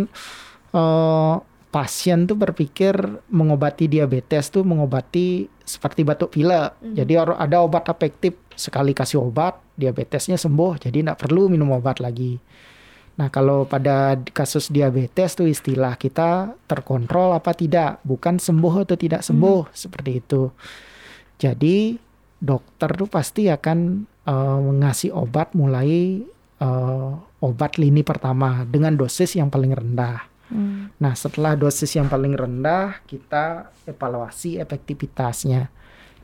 Speaker 2: eh, pasien tuh berpikir mengobati diabetes tuh mengobati seperti batuk pilek.
Speaker 1: Mhm.
Speaker 2: Jadi ada obat efektif sekali kasih obat diabetesnya sembuh, jadi tidak perlu minum obat lagi. Nah, kalau pada kasus diabetes tuh istilah kita terkontrol apa tidak, bukan sembuh atau tidak sembuh, seperti itu. Jadi dokter tuh pasti akan eh, ngasih obat mulai eh, obat lini pertama dengan dosis yang paling rendah.
Speaker 1: Hmm.
Speaker 2: Nah, setelah dosis yang paling rendah, kita evaluasi efektivitasnya.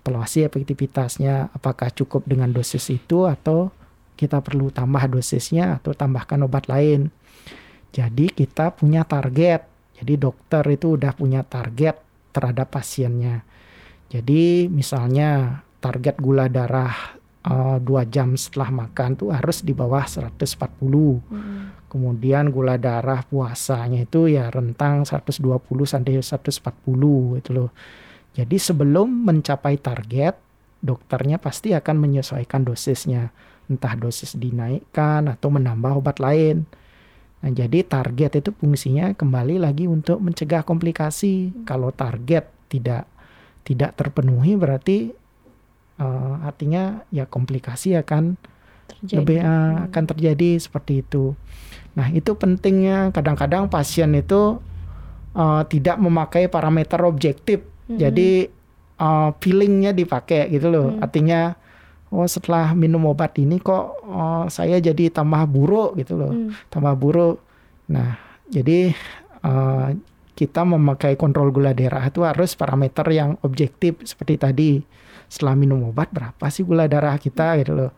Speaker 2: Evaluasi efektivitasnya apakah cukup dengan dosis itu atau kita perlu tambah dosisnya atau tambahkan obat lain. Jadi kita punya target. Jadi dokter itu udah punya target terhadap pasiennya. Jadi misalnya target gula darah eh, dua jam setelah makan tuh harus di bawah 140.
Speaker 1: Hmm.
Speaker 2: Kemudian gula darah puasanya itu ya rentang 120 sampai 140 itu loh. Jadi sebelum mencapai target, dokternya pasti akan menyesuaikan dosisnya. Entah dosis dinaikkan atau menambah obat lain. Nah, jadi target itu fungsinya kembali lagi untuk mencegah komplikasi. Kalau target tidak tidak terpenuhi berarti eh, artinya ya komplikasi akan
Speaker 1: Terjadi.
Speaker 2: lebih uh, akan terjadi seperti itu. Nah itu pentingnya kadang-kadang pasien itu uh, tidak memakai parameter objektif,
Speaker 1: Hmm.
Speaker 2: jadi uh, feelingnya dipakai gitu loh.
Speaker 1: Hmm.
Speaker 2: Artinya oh setelah minum obat ini kok uh, saya jadi tambah buruk gitu loh,
Speaker 1: Hmm.
Speaker 2: tambah buruk. Nah jadi uh, kita memakai kontrol gula darah itu harus parameter yang objektif seperti tadi. Setelah minum obat berapa sih gula darah kita gitu loh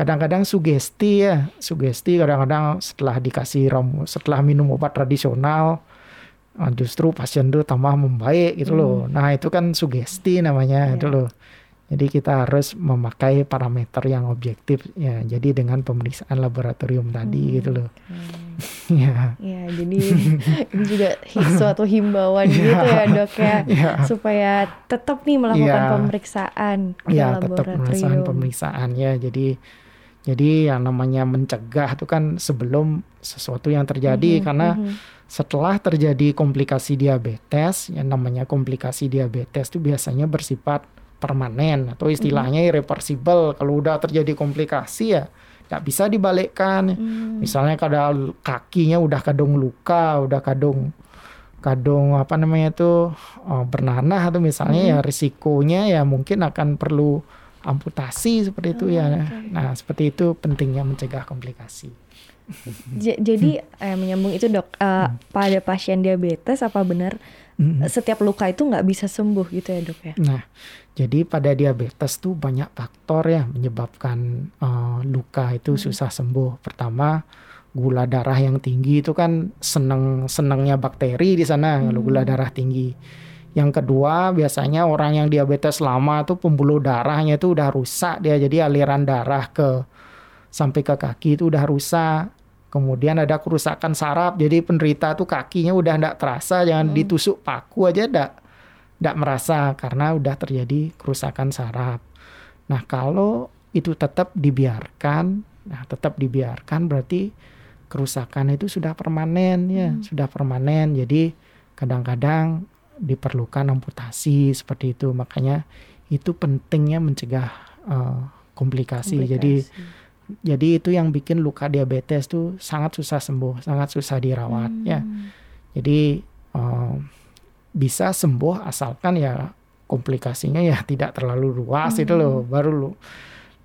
Speaker 2: kadang-kadang sugesti ya sugesti kadang-kadang setelah dikasih ramu setelah minum obat tradisional ah, justru pasien itu tambah membaik gitu loh nah itu kan sugesti namanya itu
Speaker 1: Iya.
Speaker 2: loh jadi kita harus memakai parameter yang objektif ya jadi dengan pemeriksaan laboratorium tadi
Speaker 1: Hmm.
Speaker 2: gitu loh
Speaker 1: Oke.
Speaker 2: ya
Speaker 1: Ya, jadi ini juga suatu himbauan gitu ya dok ya,
Speaker 2: ya
Speaker 1: supaya tetap nih melakukan
Speaker 2: Iya.
Speaker 1: pemeriksaan
Speaker 2: ya tetap
Speaker 1: laboratorium.
Speaker 2: pemeriksaan ya jadi jadi yang namanya mencegah itu kan sebelum sesuatu yang terjadi
Speaker 1: Mhm,
Speaker 2: karena
Speaker 1: mhm.
Speaker 2: setelah terjadi komplikasi diabetes, yang namanya komplikasi diabetes itu biasanya bersifat permanen atau istilahnya irreversible. Kalau udah terjadi komplikasi ya nggak bisa dibalikkan.
Speaker 1: Hmm.
Speaker 2: Misalnya kalau kakinya udah kadung luka, udah kadung kadung apa namanya itu oh, bernanah atau misalnya ya risikonya ya mungkin akan perlu amputasi seperti itu ya. Nah, seperti itu pentingnya mencegah komplikasi.
Speaker 1: Jadi eh, menyambung itu dok, eh, pada pasien diabetes apa benar
Speaker 2: Mm.
Speaker 1: eh, setiap luka itu nggak bisa sembuh gitu ya dok ya?
Speaker 2: Nah, jadi pada diabetes tuh banyak faktor ya menyebabkan eh, luka itu susah sembuh. Pertama, gula darah yang tinggi itu kan seneng senengnya bakteri di sana kalau gula darah tinggi. Yang kedua, biasanya orang yang diabetes lama tuh pembuluh darahnya itu udah rusak dia, jadi aliran darah ke sampai ke kaki itu udah rusak. Kemudian ada kerusakan saraf, jadi penderita tuh kakinya udah ndak terasa, jangan ditusuk paku aja ndak ndak merasa karena udah terjadi kerusakan saraf. Nah kalau itu tetap dibiarkan, nah tetap dibiarkan berarti kerusakan itu sudah permanen ya, sudah permanen. Jadi kadang-kadang diperlukan amputasi seperti itu. Makanya itu pentingnya mencegah eh, komplikasi. Jadi jadi itu yang bikin luka diabetes tuh sangat susah sembuh, sangat susah dirawat ya. Jadi eh, bisa sembuh asalkan ya komplikasinya ya tidak terlalu luas itu loh. Baru lu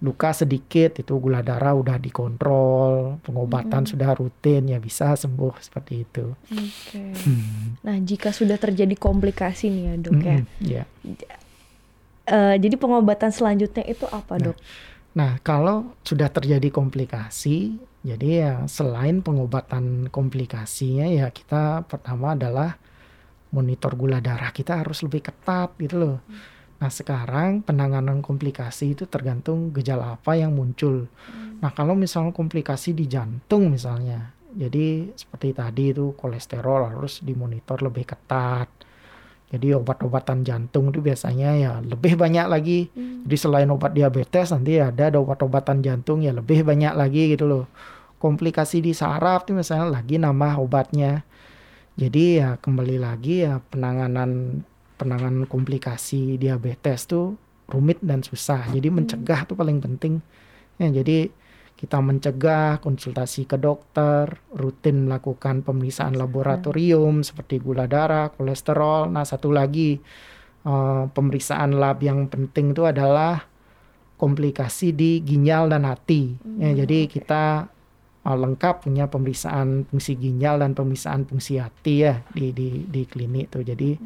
Speaker 2: luka sedikit itu gula darah udah dikontrol, pengobatan sudah rutin ya bisa sembuh seperti itu.
Speaker 1: Oke. Nah jika sudah terjadi komplikasi nih ya dok ya,
Speaker 2: Mm-mm, ya.
Speaker 1: Eh, jadi pengobatan selanjutnya itu apa dok?
Speaker 2: Nah, kalau sudah terjadi komplikasi, jadi ya selain pengobatan komplikasinya ya kita pertama adalah monitor gula darah kita harus lebih ketat gitu loh. Nah, sekarang penanganan komplikasi itu tergantung gejala apa yang muncul. Nah, kalau misalnya komplikasi di jantung misalnya, jadi seperti tadi itu kolesterol harus dimonitor lebih ketat. Jadi obat-obatan jantung itu biasanya ya lebih banyak lagi. Jadi selain obat diabetes nanti ada ada obat-obatan jantung ya lebih banyak lagi gitu loh. Komplikasi di saraf itu misalnya lagi nambah obatnya. Jadi ya kembali lagi ya penanganan penanganan komplikasi diabetes tuh rumit dan susah. Jadi mencegah tuh paling penting. Ya, jadi kita mencegah konsultasi ke dokter, rutin melakukan pemeriksaan laboratorium seperti gula darah, kolesterol. Nah, satu lagi eh, pemeriksaan lab yang penting itu adalah komplikasi di ginjal dan hati. Ya, jadi kita eh, lengkap punya pemeriksaan fungsi ginjal dan pemeriksaan fungsi hati ya di di di klinik tuh. Jadi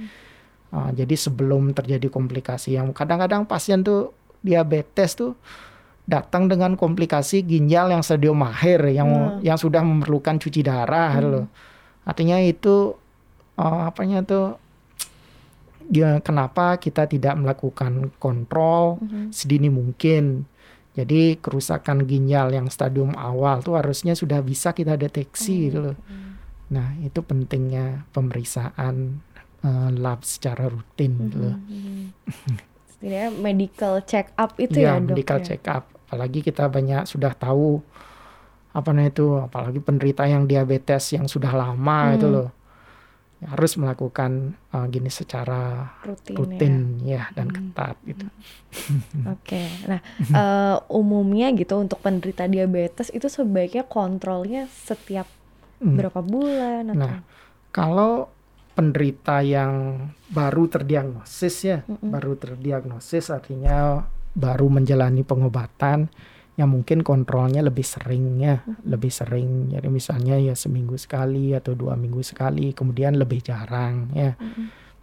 Speaker 2: eh, jadi sebelum terjadi komplikasi yang kadang-kadang pasien tuh diabetes tuh datang dengan komplikasi ginjal yang stadium akhir yang yang sudah memerlukan cuci darah loh. Artinya itu eh, apanya tuh ya kenapa kita tidak melakukan kontrol sedini mungkin. Jadi kerusakan ginjal yang stadium awal tuh harusnya sudah bisa kita deteksi gitu loh. Nah, itu pentingnya pemeriksaan eh, lab secara rutin gitu loh.
Speaker 1: Setidaknya medical check up itu ya,
Speaker 2: Iya,
Speaker 1: dok.
Speaker 2: medical
Speaker 1: ya?
Speaker 2: check up. Apalagi kita banyak sudah tahu apa namanya itu, apalagi penderita yang diabetes yang sudah lama
Speaker 1: Hmm.
Speaker 2: itu loh. Ya, harus melakukan uh, gini secara
Speaker 1: Rutin,
Speaker 2: rutin
Speaker 1: ya.
Speaker 2: ya, dan ketat gitu.
Speaker 1: Oke, nah eh, umumnya gitu untuk penderita diabetes itu sebaiknya kontrolnya setiap
Speaker 2: Hmm.
Speaker 1: berapa bulan atau?
Speaker 2: Nah, kalau penderita yang baru terdiagnosis ya, baru terdiagnosis artinya baru menjalani pengobatan, ya mungkin kontrolnya lebih sering ya, lebih sering. Jadi misalnya ya seminggu sekali atau dua minggu sekali, kemudian lebih jarang ya.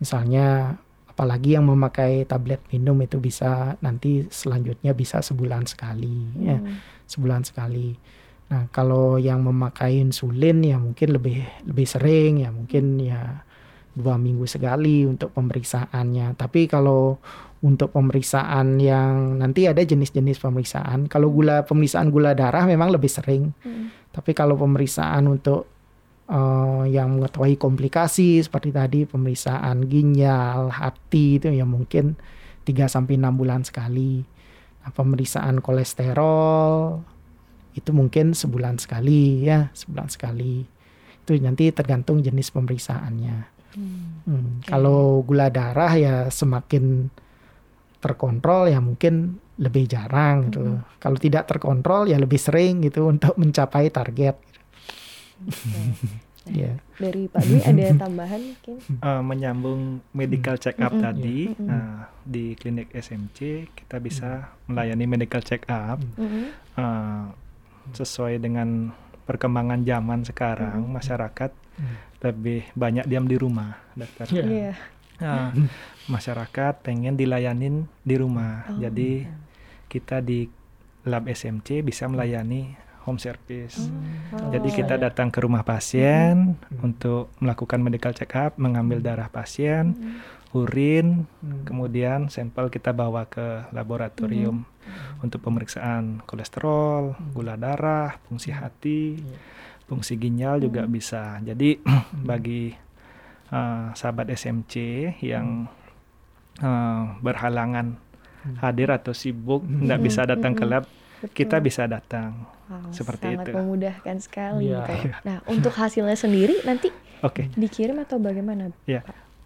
Speaker 2: Misalnya apalagi yang memakai tablet minum itu bisa nanti selanjutnya bisa sebulan sekali ya, sebulan sekali. Nah, kalau yang memakai insulin ya mungkin lebih lebih sering ya mungkin ya dua minggu sekali untuk pemeriksaannya. Tapi kalau untuk pemeriksaan yang nanti ada jenis-jenis pemeriksaan. Kalau gula pemeriksaan gula darah memang lebih sering. Tapi kalau pemeriksaan untuk eh, yang mengetahui komplikasi seperti tadi pemeriksaan ginjal, hati itu ya mungkin 3 sampai 6 bulan sekali. Nah, pemeriksaan kolesterol itu mungkin sebulan sekali ya, sebulan sekali. Itu nanti tergantung jenis pemeriksaannya. Hmm, Kalau gula darah ya semakin terkontrol ya mungkin lebih jarang gitu.
Speaker 1: Mhm.
Speaker 2: Kalau tidak terkontrol ya lebih sering gitu untuk mencapai target.
Speaker 1: Oke.
Speaker 2: Iya.
Speaker 1: Dari Pak Dwi ada tambahan mungkin?
Speaker 3: Eh, menyambung medical check up tadi eh, di klinik SMC kita bisa melayani medical check up eh, sesuai dengan perkembangan zaman sekarang masyarakat
Speaker 2: Mm.
Speaker 3: Lebih banyak diam di rumah dokter
Speaker 2: Iya.
Speaker 1: Iya.
Speaker 3: Eh, masyarakat pengen dilayanin di rumah
Speaker 1: Oh,
Speaker 3: jadi kita di lab SMC bisa melayani home service
Speaker 1: Oh,
Speaker 3: jadi kita
Speaker 1: iya.
Speaker 3: datang ke rumah pasien
Speaker 2: Mhm.
Speaker 3: untuk melakukan medical check up mengambil darah pasien
Speaker 1: Mhm.
Speaker 3: urin
Speaker 2: Hmm.
Speaker 3: kemudian sampel kita bawa ke laboratorium untuk pemeriksaan kolesterol, gula darah, fungsi hati,
Speaker 2: Iya.
Speaker 3: Fungsi ginjal juga
Speaker 1: Hmm.
Speaker 3: bisa. Jadi bagi uh, sahabat SMC yang uh, berhalangan
Speaker 2: Hmm.
Speaker 3: hadir atau sibuk
Speaker 2: Hmm.
Speaker 3: tidak bisa datang ke
Speaker 1: Hmm.
Speaker 3: lab,
Speaker 1: Betul.
Speaker 3: kita bisa datang.
Speaker 1: Wow,
Speaker 3: seperti
Speaker 1: sangat
Speaker 3: itu.
Speaker 1: memudahkan sekali.
Speaker 2: Iya.
Speaker 1: Pak. Nah, untuk hasilnya sendiri nanti
Speaker 3: Oke,
Speaker 1: dikirim atau bagaimana?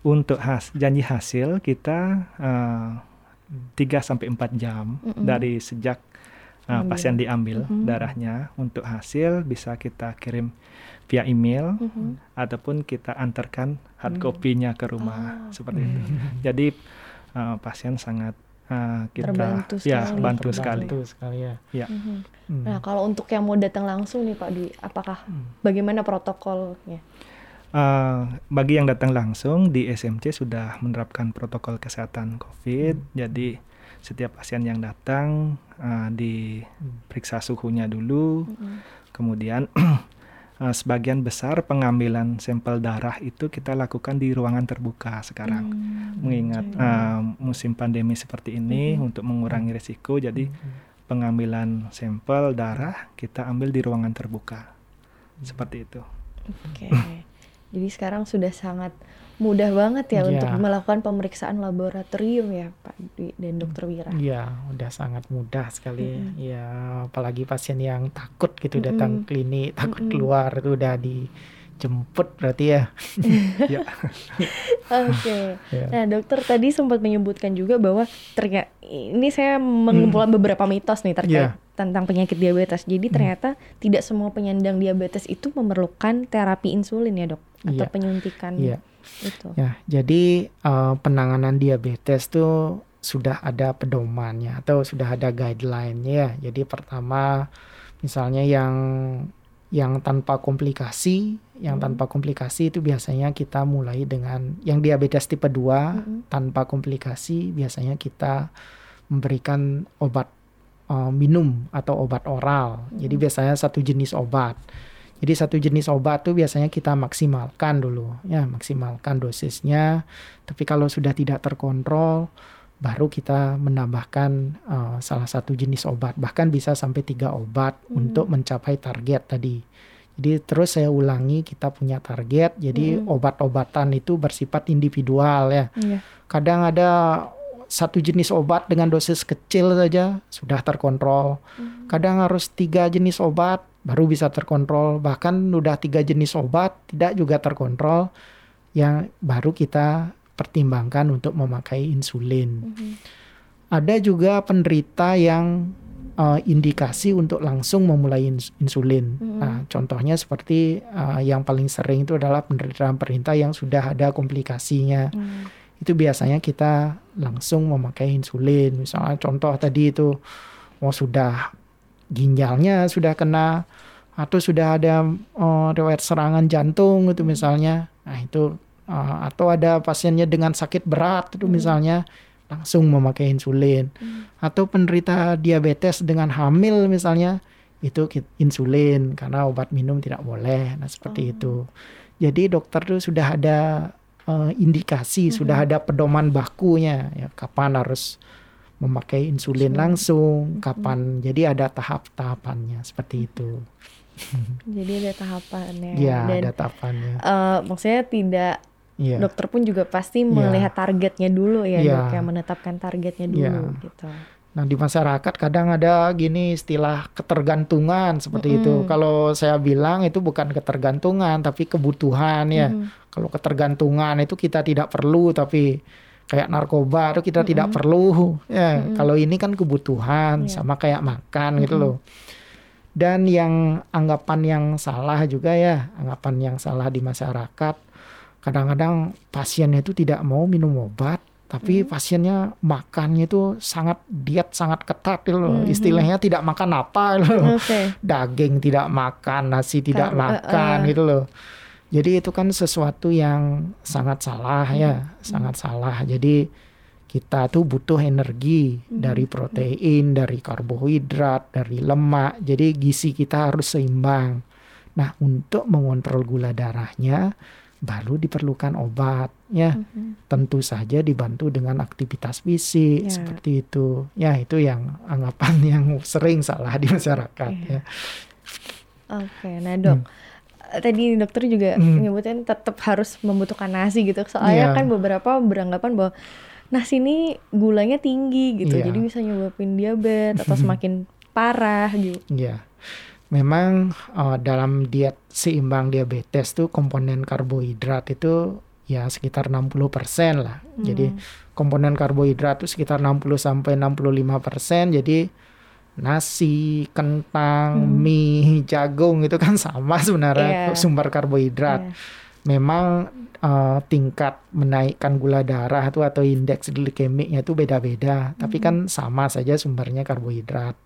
Speaker 3: untuk has janji hasil kita uh, 3 sampai 4 jam
Speaker 1: Mm-mm.
Speaker 3: dari sejak uh,
Speaker 1: Ambil.
Speaker 3: pasien diambil
Speaker 1: Mhm.
Speaker 3: darahnya untuk hasil bisa kita kirim via email
Speaker 1: Mhm.
Speaker 3: ataupun kita antarkan hard
Speaker 2: Hmm.
Speaker 3: copy-nya ke rumah
Speaker 1: Oh,
Speaker 3: seperti itu.
Speaker 2: Hmm.
Speaker 3: Jadi uh, pasien sangat uh, kita
Speaker 1: Terbantu
Speaker 3: ya
Speaker 1: sekali.
Speaker 3: bantu sekali.
Speaker 2: Terbantu sekali ya.
Speaker 1: Mhm.
Speaker 2: Hmm.
Speaker 1: Nah, kalau untuk yang mau datang langsung nih Pak Dwi, apakah
Speaker 2: Hmm.
Speaker 1: bagaimana protokolnya?
Speaker 3: Uh, bagi yang datang langsung di SMC sudah menerapkan protokol kesehatan COVID.
Speaker 2: Hmm.
Speaker 3: Jadi setiap pasien yang datang uh, diperiksa suhunya dulu,
Speaker 1: Mhm.
Speaker 3: kemudian uh, sebagian besar pengambilan sampel darah itu kita lakukan di ruangan terbuka sekarang.
Speaker 1: Hmm,
Speaker 3: Mengingat uh, musim pandemi seperti ini
Speaker 1: Mhm.
Speaker 3: untuk mengurangi risiko, jadi
Speaker 2: Hmm.
Speaker 3: pengambilan sampel darah kita ambil di ruangan terbuka. Seperti itu.
Speaker 1: Oke. Jadi sekarang sudah sangat mudah banget ya
Speaker 2: Iya.
Speaker 1: untuk melakukan pemeriksaan laboratorium ya Pak Dwi dan Dokter Wira.
Speaker 2: Iya, udah sangat mudah sekali.
Speaker 1: Mm-mm.
Speaker 2: Ya, apalagi pasien yang takut gitu
Speaker 1: Mm-mm.
Speaker 2: datang klinik, takut
Speaker 1: Mm-mm.
Speaker 2: keluar itu udah dijemput berarti ya.
Speaker 3: ya.
Speaker 1: Oke.
Speaker 2: Ya.
Speaker 1: Nah, dokter tadi sempat menyebutkan juga bahwa ternyata ini saya mengumpulkan beberapa mitos nih terkait
Speaker 2: Iya.
Speaker 1: tentang penyakit diabetes. Jadi ternyata tidak semua penyandang diabetes itu memerlukan terapi insulin ya, Dok, atau
Speaker 2: Iya.
Speaker 1: penyuntikan
Speaker 2: Iya.
Speaker 1: Itu.
Speaker 2: Ya, jadi eh, penanganan diabetes tuh sudah ada pedomannya atau sudah ada guideline-nya ya. Jadi pertama misalnya yang yang tanpa komplikasi, yang
Speaker 1: Hmm.
Speaker 2: tanpa komplikasi itu biasanya kita mulai dengan yang diabetes tipe 2
Speaker 1: Mm-mm.
Speaker 2: tanpa komplikasi biasanya kita memberikan obat eh, minum atau obat oral. Jadi
Speaker 1: Mhm.
Speaker 2: biasanya satu jenis obat. Jadi satu jenis obat tuh biasanya kita maksimalkan dulu, ya maksimalkan dosisnya. Tapi kalau sudah tidak terkontrol, baru kita menambahkan eh, salah satu jenis obat. Bahkan bisa sampai tiga obat
Speaker 1: Hmm.
Speaker 2: untuk mencapai target tadi. Jadi terus saya ulangi kita punya target. Jadi
Speaker 1: Hmm.
Speaker 2: obat-obatan itu bersifat individual ya.
Speaker 1: Iya.
Speaker 2: Kadang ada satu jenis obat dengan dosis kecil saja sudah terkontrol.
Speaker 1: Hmm.
Speaker 2: Kadang harus tiga jenis obat baru bisa terkontrol. Bahkan udah tiga jenis obat tidak juga terkontrol, yang baru kita pertimbangkan untuk memakai insulin.
Speaker 1: Mhm.
Speaker 2: Ada juga penderita yang eh, indikasi untuk langsung memulai ins- insulin.
Speaker 1: Mhm.
Speaker 2: Nah, contohnya seperti eh, yang paling sering itu adalah penderita-penderita yang sudah ada komplikasinya
Speaker 1: Hmm.
Speaker 2: itu biasanya kita langsung memakai insulin. Misalnya contoh tadi itu oh sudah ginjalnya sudah kena atau sudah ada eh, riwayat serangan jantung itu misalnya. Nah, itu eh, atau ada pasiennya dengan sakit berat itu
Speaker 1: Hmm.
Speaker 2: misalnya langsung memakai insulin.
Speaker 1: Hmm.
Speaker 2: Atau penderita diabetes dengan hamil misalnya itu insulin karena obat minum tidak boleh. Nah, seperti
Speaker 1: Oh.
Speaker 2: itu. Jadi dokter tuh sudah ada eh, indikasi, sudah ada pedoman bakunya ya kapan harus memakai insulin langsung, kapan. Jadi ada tahap-tahapannya seperti itu.
Speaker 1: Jadi ada tahapannya
Speaker 2: Ya,
Speaker 1: dan
Speaker 2: ada tahapannya.
Speaker 1: eh, maksudnya tidak
Speaker 2: Iya.
Speaker 1: dokter pun juga pasti melihat targetnya dulu ya,
Speaker 2: Iya.
Speaker 1: dok ya menetapkan targetnya dulu
Speaker 2: Iya.
Speaker 1: gitu.
Speaker 2: Nah, di masyarakat kadang ada gini istilah ketergantungan seperti itu.
Speaker 1: Mm-mm.
Speaker 2: Kalau saya bilang itu bukan ketergantungan tapi kebutuhan ya.
Speaker 1: Mhm.
Speaker 2: Kalau ketergantungan itu kita tidak perlu tapi kayak narkoba itu kita tidak perlu ya. Kalau ini kan kebutuhan sama kayak makan gitu loh. Dan yang anggapan yang salah juga ya anggapan yang salah di masyarakat. Kadang-kadang pasiennya itu tidak mau minum obat tapi pasiennya makannya itu sangat diet sangat ketat gitu loh. Istilahnya tidak makan apa gitu loh.
Speaker 1: Oke.
Speaker 2: daging tidak makan nasi tidak
Speaker 1: Kar-
Speaker 2: makan
Speaker 1: eh, eh.
Speaker 2: gitu loh jadi itu kan sesuatu yang sangat salah ya
Speaker 1: Hmm.
Speaker 2: sangat salah. Jadi kita tuh butuh energi
Speaker 1: Hmm.
Speaker 2: dari protein dari karbohidrat dari lemak. Jadi gizi kita harus seimbang. Nah untuk mengontrol gula darahnya baru diperlukan obat ya. Tentu saja dibantu dengan aktivitas fisik
Speaker 1: Ya.
Speaker 2: seperti itu. Ya itu yang anggapan yang sering salah di masyarakat
Speaker 1: Iya.
Speaker 2: ya.
Speaker 1: Oke, nah dok, tadi dokter juga
Speaker 2: Hmm.
Speaker 1: nyebutin tetap harus membutuhkan nasi gitu. Soalnya
Speaker 2: Iya.
Speaker 1: kan beberapa beranggapan bahwa nasi ini gulanya tinggi gitu,
Speaker 2: Iya.
Speaker 1: jadi bisa nyebabin diabetes atau semakin parah gitu.
Speaker 2: Ya, memang eh, dalam diet seimbang diabetes tuh komponen karbohidrat itu ya sekitar 60% lah. Jadi komponen karbohidrat itu sekitar 60 sampai 65%. Jadi nasi, kentang, mie, jagung itu kan sama sebenarnya
Speaker 1: Iya.
Speaker 2: sumber karbohidrat.
Speaker 1: Iya.
Speaker 2: Memang eh, tingkat menaikkan gula darah itu atau indeks glikemiknya itu beda-beda, tapi kan sama saja sumbernya karbohidrat.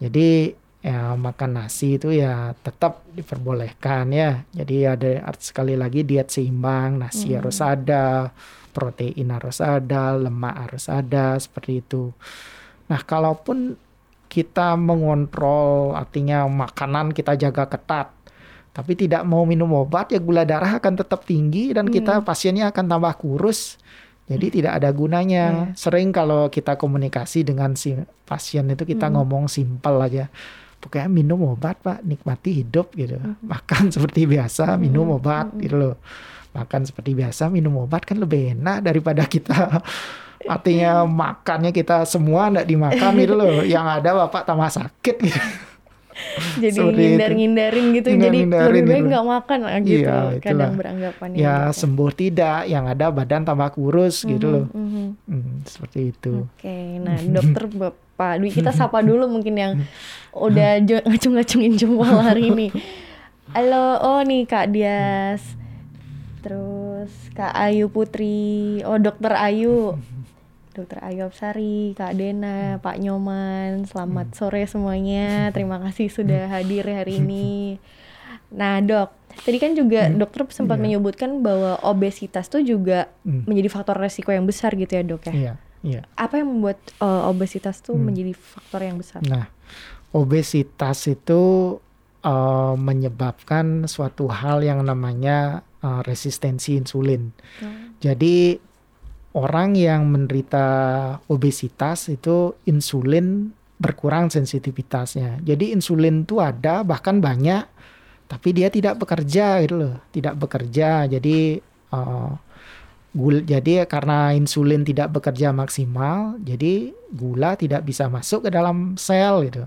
Speaker 2: Jadi ya makan nasi itu ya tetap diperbolehkan ya. Jadi ada sekali lagi diet seimbang, nasi harus ada, protein harus ada, lemak harus ada seperti itu. Nah, kalaupun kita mengontrol artinya makanan kita jaga ketat tapi tidak mau minum obat ya gula darah akan tetap tinggi dan kita pasiennya akan tambah kurus. Jadi tidak ada gunanya. Sering kalau kita komunikasi dengan si pasien itu kita ngomong simpel aja. Pokoknya minum obat pak, nikmati hidup gitu. Makan seperti biasa, minum obat gitu loh. Makan seperti biasa, minum obat kan lebih enak daripada kita artinya makannya kita semua nggak dimakan gitu loh. Yang ada bapak tambah sakit gitu.
Speaker 1: Jadi
Speaker 2: Seperti itu.
Speaker 1: ngindar-ngindarin gitu, jadi
Speaker 2: Ngindar-ngindarin
Speaker 1: lebih baik
Speaker 2: gitu.
Speaker 1: nggak makan gitu.
Speaker 2: Iya,
Speaker 1: Kadang
Speaker 2: itulah.
Speaker 1: beranggapannya.
Speaker 2: ya
Speaker 1: gitu.
Speaker 2: sembuh tidak, yang ada badan tambah kurus gitu loh.
Speaker 1: Mhm.
Speaker 2: Hmm, seperti itu.
Speaker 1: Oke, nah dokter Bapak Dwi kita sapa dulu mungkin yang udah ngacung-ngacungin jempol hari ini. Halo, oh nih Kak Dias. Terus Kak Ayu Putri, oh Dokter Ayu. Dokter Ayu Absari, Kak Dena, Pak Nyoman, selamat sore semuanya. Terima kasih sudah hadir hari ini. Nah dok, tadi kan juga dokter sempat menyebutkan bahwa obesitas tuh juga
Speaker 2: Hmm.
Speaker 1: menjadi faktor resiko yang besar gitu ya dok ya
Speaker 2: Iya, iya.
Speaker 1: apa yang membuat uh, obesitas tuh
Speaker 2: Hmm.
Speaker 1: menjadi faktor yang besar?
Speaker 2: Nah, obesitas itu eh, menyebabkan suatu hal yang namanya eh, resistensi insulin. Jadi orang yang menderita obesitas itu insulin berkurang sensitivitasnya. Jadi insulin itu ada bahkan banyak, tapi dia tidak bekerja gitu loh, tidak bekerja. Jadi eh, gul jadi karena insulin tidak bekerja maksimal, jadi gula tidak bisa masuk ke dalam sel gitu.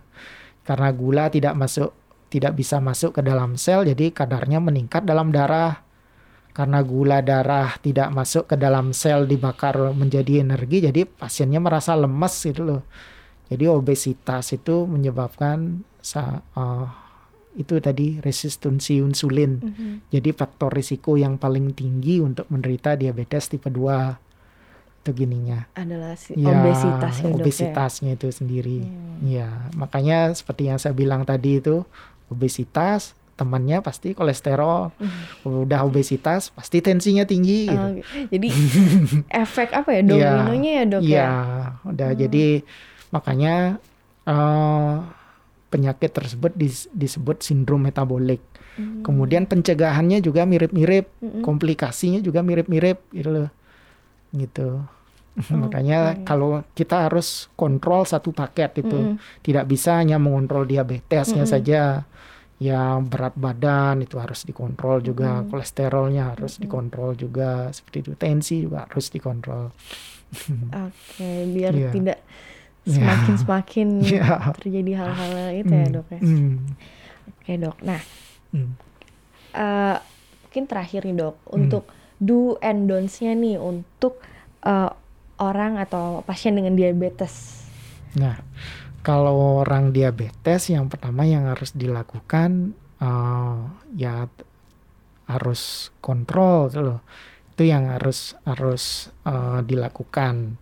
Speaker 2: Karena gula tidak masuk tidak bisa masuk ke dalam sel, jadi kadarnya meningkat dalam darah. Karena gula darah tidak masuk ke dalam sel dibakar menjadi energi, jadi pasiennya merasa lemes gitu loh. Jadi obesitas itu menyebabkan sa- eh, itu tadi resistensi insulin.
Speaker 1: Mhm.
Speaker 2: Jadi faktor risiko yang paling tinggi untuk menderita diabetes tipe 2 itu gininya.
Speaker 1: Adalah si
Speaker 2: Ya,
Speaker 1: obesitas ya dok ya?
Speaker 2: obesitasnya itu sendiri.
Speaker 1: Hmm.
Speaker 2: Ya, makanya seperti yang saya bilang tadi itu obesitas temannya pasti kolesterol. Udah obesitas pasti tensinya tinggi gitu.
Speaker 1: Oh, jadi efek apa ya dominonya ya dok
Speaker 2: Iya,
Speaker 1: ya?
Speaker 2: udah jadi makanya eh, penyakit tersebut dis- disebut sindrom metabolik.
Speaker 1: Hmm.
Speaker 2: Kemudian pencegahannya juga mirip-mirip,
Speaker 1: Mm-mm.
Speaker 2: komplikasinya juga mirip-mirip gitu loh. Gitu. Makanya kalau kita harus kontrol satu paket itu,
Speaker 1: Mm-mm.
Speaker 2: tidak bisa hanya mengontrol diabetesnya
Speaker 1: Mm-mm.
Speaker 2: saja. Ya berat badan itu harus dikontrol juga, kolesterolnya harus dikontrol juga, seperti itu tensi juga harus dikontrol.
Speaker 1: Oke, biar
Speaker 2: Iya.
Speaker 1: tidak semakin semakin
Speaker 2: Iya.
Speaker 1: terjadi hal-hal itu ya
Speaker 2: Hmm,
Speaker 1: dok ya.
Speaker 2: hmm,
Speaker 1: Oke dok. Nah,
Speaker 2: hmm.
Speaker 1: eh, mungkin terakhir nih dok untuk do and don'ts-nya nih untuk uh, orang atau pasien dengan diabetes?
Speaker 2: Nah, kalau orang diabetes yang pertama yang harus dilakukan uh, ya harus kontrol tuh loh. Itu yang harus harus uh, dilakukan.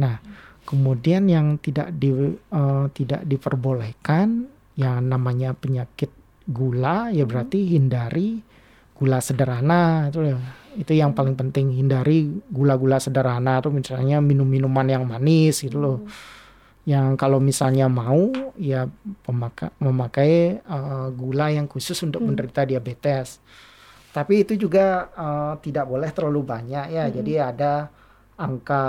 Speaker 2: Nah, kemudian yang tidak di uh, tidak diperbolehkan yang namanya penyakit gula ya berarti hindari gula sederhana itu itu yang paling penting hindari gula-gula sederhana tuh misalnya minum-minuman yang manis gitu loh yang kalau misalnya mau ya pemaka, memakai uh, gula yang khusus untuk hmm. menderita diabetes tapi itu juga uh, tidak boleh terlalu banyak ya hmm. jadi ada angka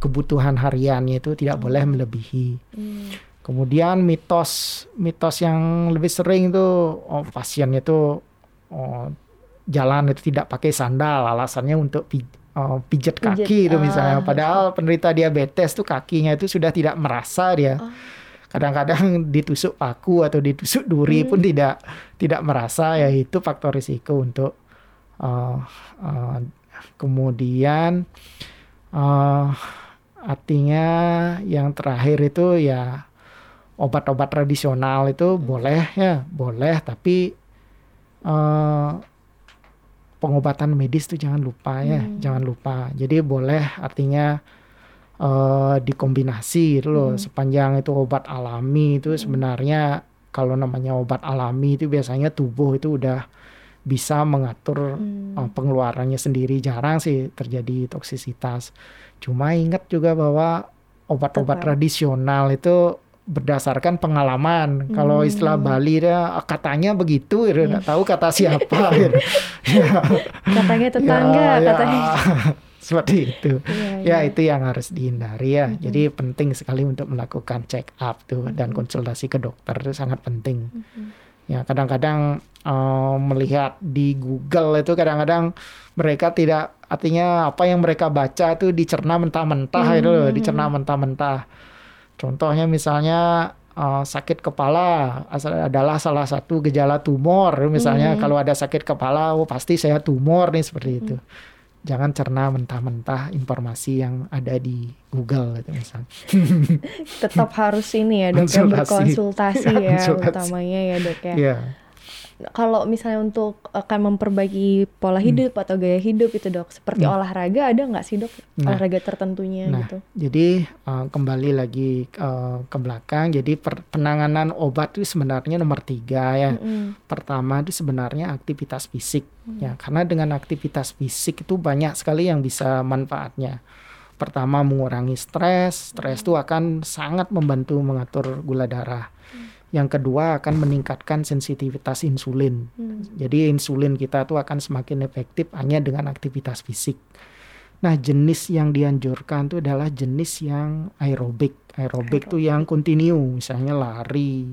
Speaker 2: kebutuhan hariannya itu tidak hmm. boleh melebihi hmm. kemudian mitos mitos yang lebih sering tuh oh, pasiennya itu oh, jalan itu tidak pakai sandal alasannya untuk pi, uh, pijet kaki itu misalnya uh, padahal penderita diabetes tuh kakinya itu sudah tidak merasa dia oh. kadang-kadang ditusuk paku atau ditusuk duri hmm. pun tidak tidak merasa ya itu faktor risiko untuk uh, uh, kemudian uh, artinya yang terakhir itu ya obat-obat tradisional itu hmm. boleh ya boleh tapi uh, pengobatan medis tuh jangan lupa ya, hmm. jangan lupa. Jadi boleh artinya uh, dikombinasi itu loh. Hmm. Sepanjang itu obat alami itu hmm. sebenarnya kalau namanya obat alami itu biasanya tubuh itu udah bisa mengatur hmm. uh, pengeluarannya sendiri. Jarang sih terjadi toksisitas. Cuma ingat juga bahwa obat-obat tradisional itu berdasarkan pengalaman. Hmm. Kalau istilah Bali dia katanya begitu, ya nggak tahu kata siapa. gitu.
Speaker 1: Katanya tetangga, ya, ya. katanya.
Speaker 2: Seperti itu. Ya, ya. ya itu yang harus dihindari ya. Hmm. Jadi penting sekali untuk melakukan check up tuh hmm. dan konsultasi ke dokter itu sangat penting. Hmm. Ya kadang-kadang uh, melihat di Google itu kadang-kadang mereka tidak artinya apa yang mereka baca itu dicerna mentah-mentah hmm. itu loh, dicerna mentah-mentah Contohnya misalnya uh, sakit kepala adalah salah satu gejala tumor. Misalnya hmm. kalau ada sakit kepala, oh pasti saya tumor nih seperti hmm. itu. Jangan cerna mentah-mentah informasi yang ada di Google itu misalnya.
Speaker 1: Tetap harus ini ya dok ya berkonsultasi ya, ya utamanya ya dok ya. Yeah kalau misalnya untuk akan memperbaiki pola hmm. hidup hmm. atau gaya hidup itu dok, seperti hmm. olahraga ada nggak sih dok nah, olahraga tertentunya nah, gitu?
Speaker 2: Jadi uh, kembali lagi uh, ke belakang, jadi per, penanganan obat itu sebenarnya nomor tiga ya. Hmm. Pertama itu sebenarnya aktivitas fisik hmm. ya, karena dengan aktivitas fisik itu banyak sekali yang bisa manfaatnya. Pertama mengurangi stres, stres itu hmm. akan sangat membantu mengatur gula darah yang kedua akan meningkatkan sensitivitas insulin. Hmm. Jadi insulin kita tuh akan semakin efektif hanya dengan aktivitas fisik. Nah, jenis yang dianjurkan itu adalah jenis yang aerobik. Aerobik itu yang kontinu, misalnya lari,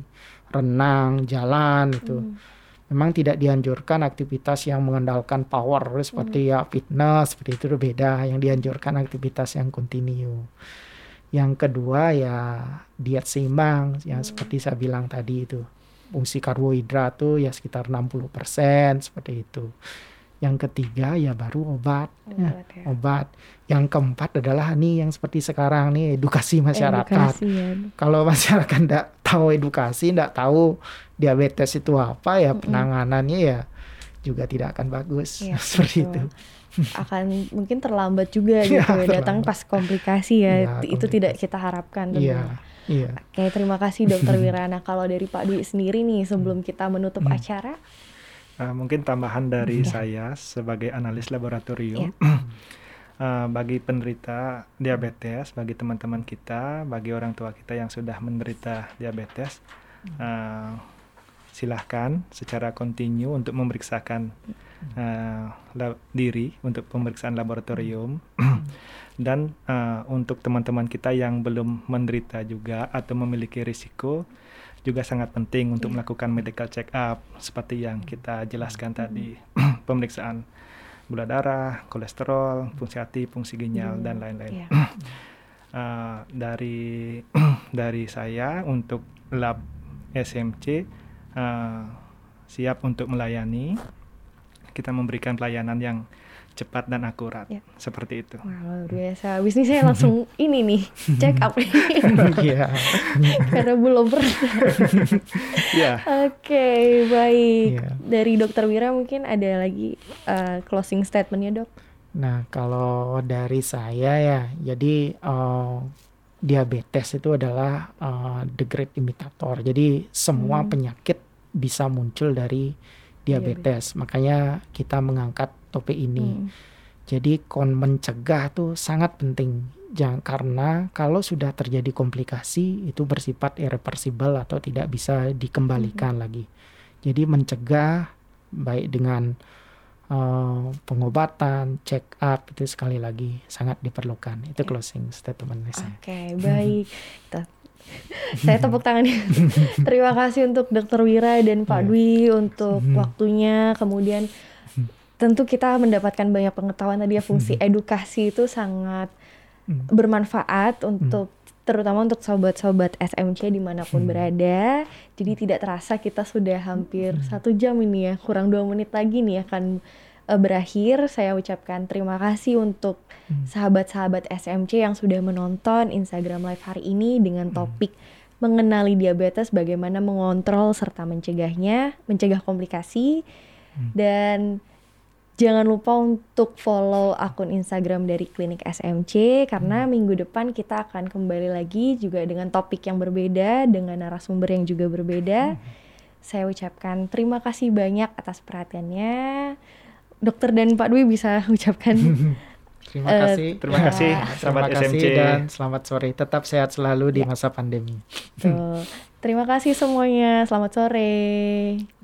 Speaker 2: renang, jalan itu. Hmm. Memang tidak dianjurkan aktivitas yang mengandalkan power seperti hmm. ya fitness, seperti itu beda. Yang dianjurkan aktivitas yang kontinu. Yang kedua ya diet seimbang yang hmm. seperti saya bilang tadi itu. Fungsi karbohidrat tuh ya sekitar 60% seperti itu. Yang ketiga ya baru obat. Obat. Ya, ya. obat. Yang keempat adalah nih yang seperti sekarang nih edukasi masyarakat. Edukasi, ya. Kalau masyarakat tidak tahu edukasi, tidak tahu diabetes itu apa ya penanganannya ya juga tidak akan bagus ya, seperti betul. itu
Speaker 1: akan mungkin terlambat juga iya, gitu ya, datang pas komplikasi ya, ya itu komplikasi. tidak kita harapkan
Speaker 2: Iya. Iya.
Speaker 1: Oke, terima kasih Dokter Wirana. Kalau dari Pak Dwi sendiri nih sebelum hmm. kita menutup hmm. acara
Speaker 3: uh, mungkin tambahan dari ya. saya sebagai analis laboratorium ya. uh, bagi penderita diabetes, bagi teman-teman kita, bagi orang tua kita yang sudah menderita diabetes uh, silahkan secara kontinu untuk memeriksakan uh, diri untuk pemeriksaan laboratorium dan uh, untuk teman-teman kita yang belum menderita juga atau memiliki risiko juga sangat penting untuk yeah. melakukan medical check up seperti yang kita jelaskan tadi pemeriksaan gula darah, kolesterol, fungsi hati, fungsi ginjal mm. dan lain-lain. Yeah. uh, dari dari saya untuk lab SMC uh, siap untuk melayani kita memberikan pelayanan yang cepat dan akurat.
Speaker 1: Ya.
Speaker 3: Seperti itu.
Speaker 1: Wah, luar biasa. Bisnis saya langsung ini nih, check up.
Speaker 2: Iya.
Speaker 1: Karena belum pernah.
Speaker 3: Ya.
Speaker 1: Oke, baik.
Speaker 2: Iya.
Speaker 1: Dari Dokter Wira mungkin ada lagi uh, closing statementnya dok?
Speaker 2: Nah, kalau dari saya ya, jadi eh, diabetes itu adalah eh, the great imitator. Jadi semua
Speaker 1: Hmm.
Speaker 2: penyakit bisa muncul dari diabetes. Makanya kita mengangkat topik ini.
Speaker 1: Hmm.
Speaker 2: Jadi kon mencegah tuh sangat penting. Jangan karena kalau sudah terjadi komplikasi itu bersifat irreversible atau tidak bisa dikembalikan lagi. Jadi mencegah baik dengan eh, pengobatan, check up itu sekali lagi sangat diperlukan. Itu closing statement saya.
Speaker 1: Oke, baik. Kita- saya tepuk tangan. Terima kasih untuk Dokter Wira dan Pak
Speaker 2: Iya.
Speaker 1: Dwi untuk
Speaker 2: Mhm.
Speaker 1: waktunya. Kemudian tentu kita mendapatkan banyak pengetahuan tadi ya fungsi edukasi itu sangat
Speaker 2: Hmm.
Speaker 1: bermanfaat untuk terutama untuk sobat-sobat SMC di mana pun
Speaker 2: Hmm.
Speaker 1: berada. Jadi tidak terasa kita sudah hampir satu jam ini ya, kurang dua menit lagi nih akan eh, berakhir. Saya ucapkan terima kasih untuk
Speaker 2: Hmm.
Speaker 1: sahabat-sahabat SMC yang sudah menonton Instagram Live hari ini dengan topik mengenali diabetes, bagaimana mengontrol serta mencegahnya, mencegah komplikasi, dan jangan lupa untuk follow akun Instagram dari Klinik SMC karena minggu depan kita akan kembali lagi juga dengan topik yang berbeda, dengan narasumber yang juga berbeda. Saya ucapkan terima kasih banyak atas perhatiannya. Dokter dan Pak Dwi bisa ucapkan
Speaker 2: Terima
Speaker 1: Eh,
Speaker 2: kasih.
Speaker 3: Terima kasih,
Speaker 2: Terima
Speaker 3: sahabat
Speaker 2: kasih
Speaker 3: SMC.
Speaker 2: dan selamat sore. Tetap sehat selalu di
Speaker 1: Ya.
Speaker 2: masa pandemi.
Speaker 1: tuh. Terima kasih semuanya. Selamat sore.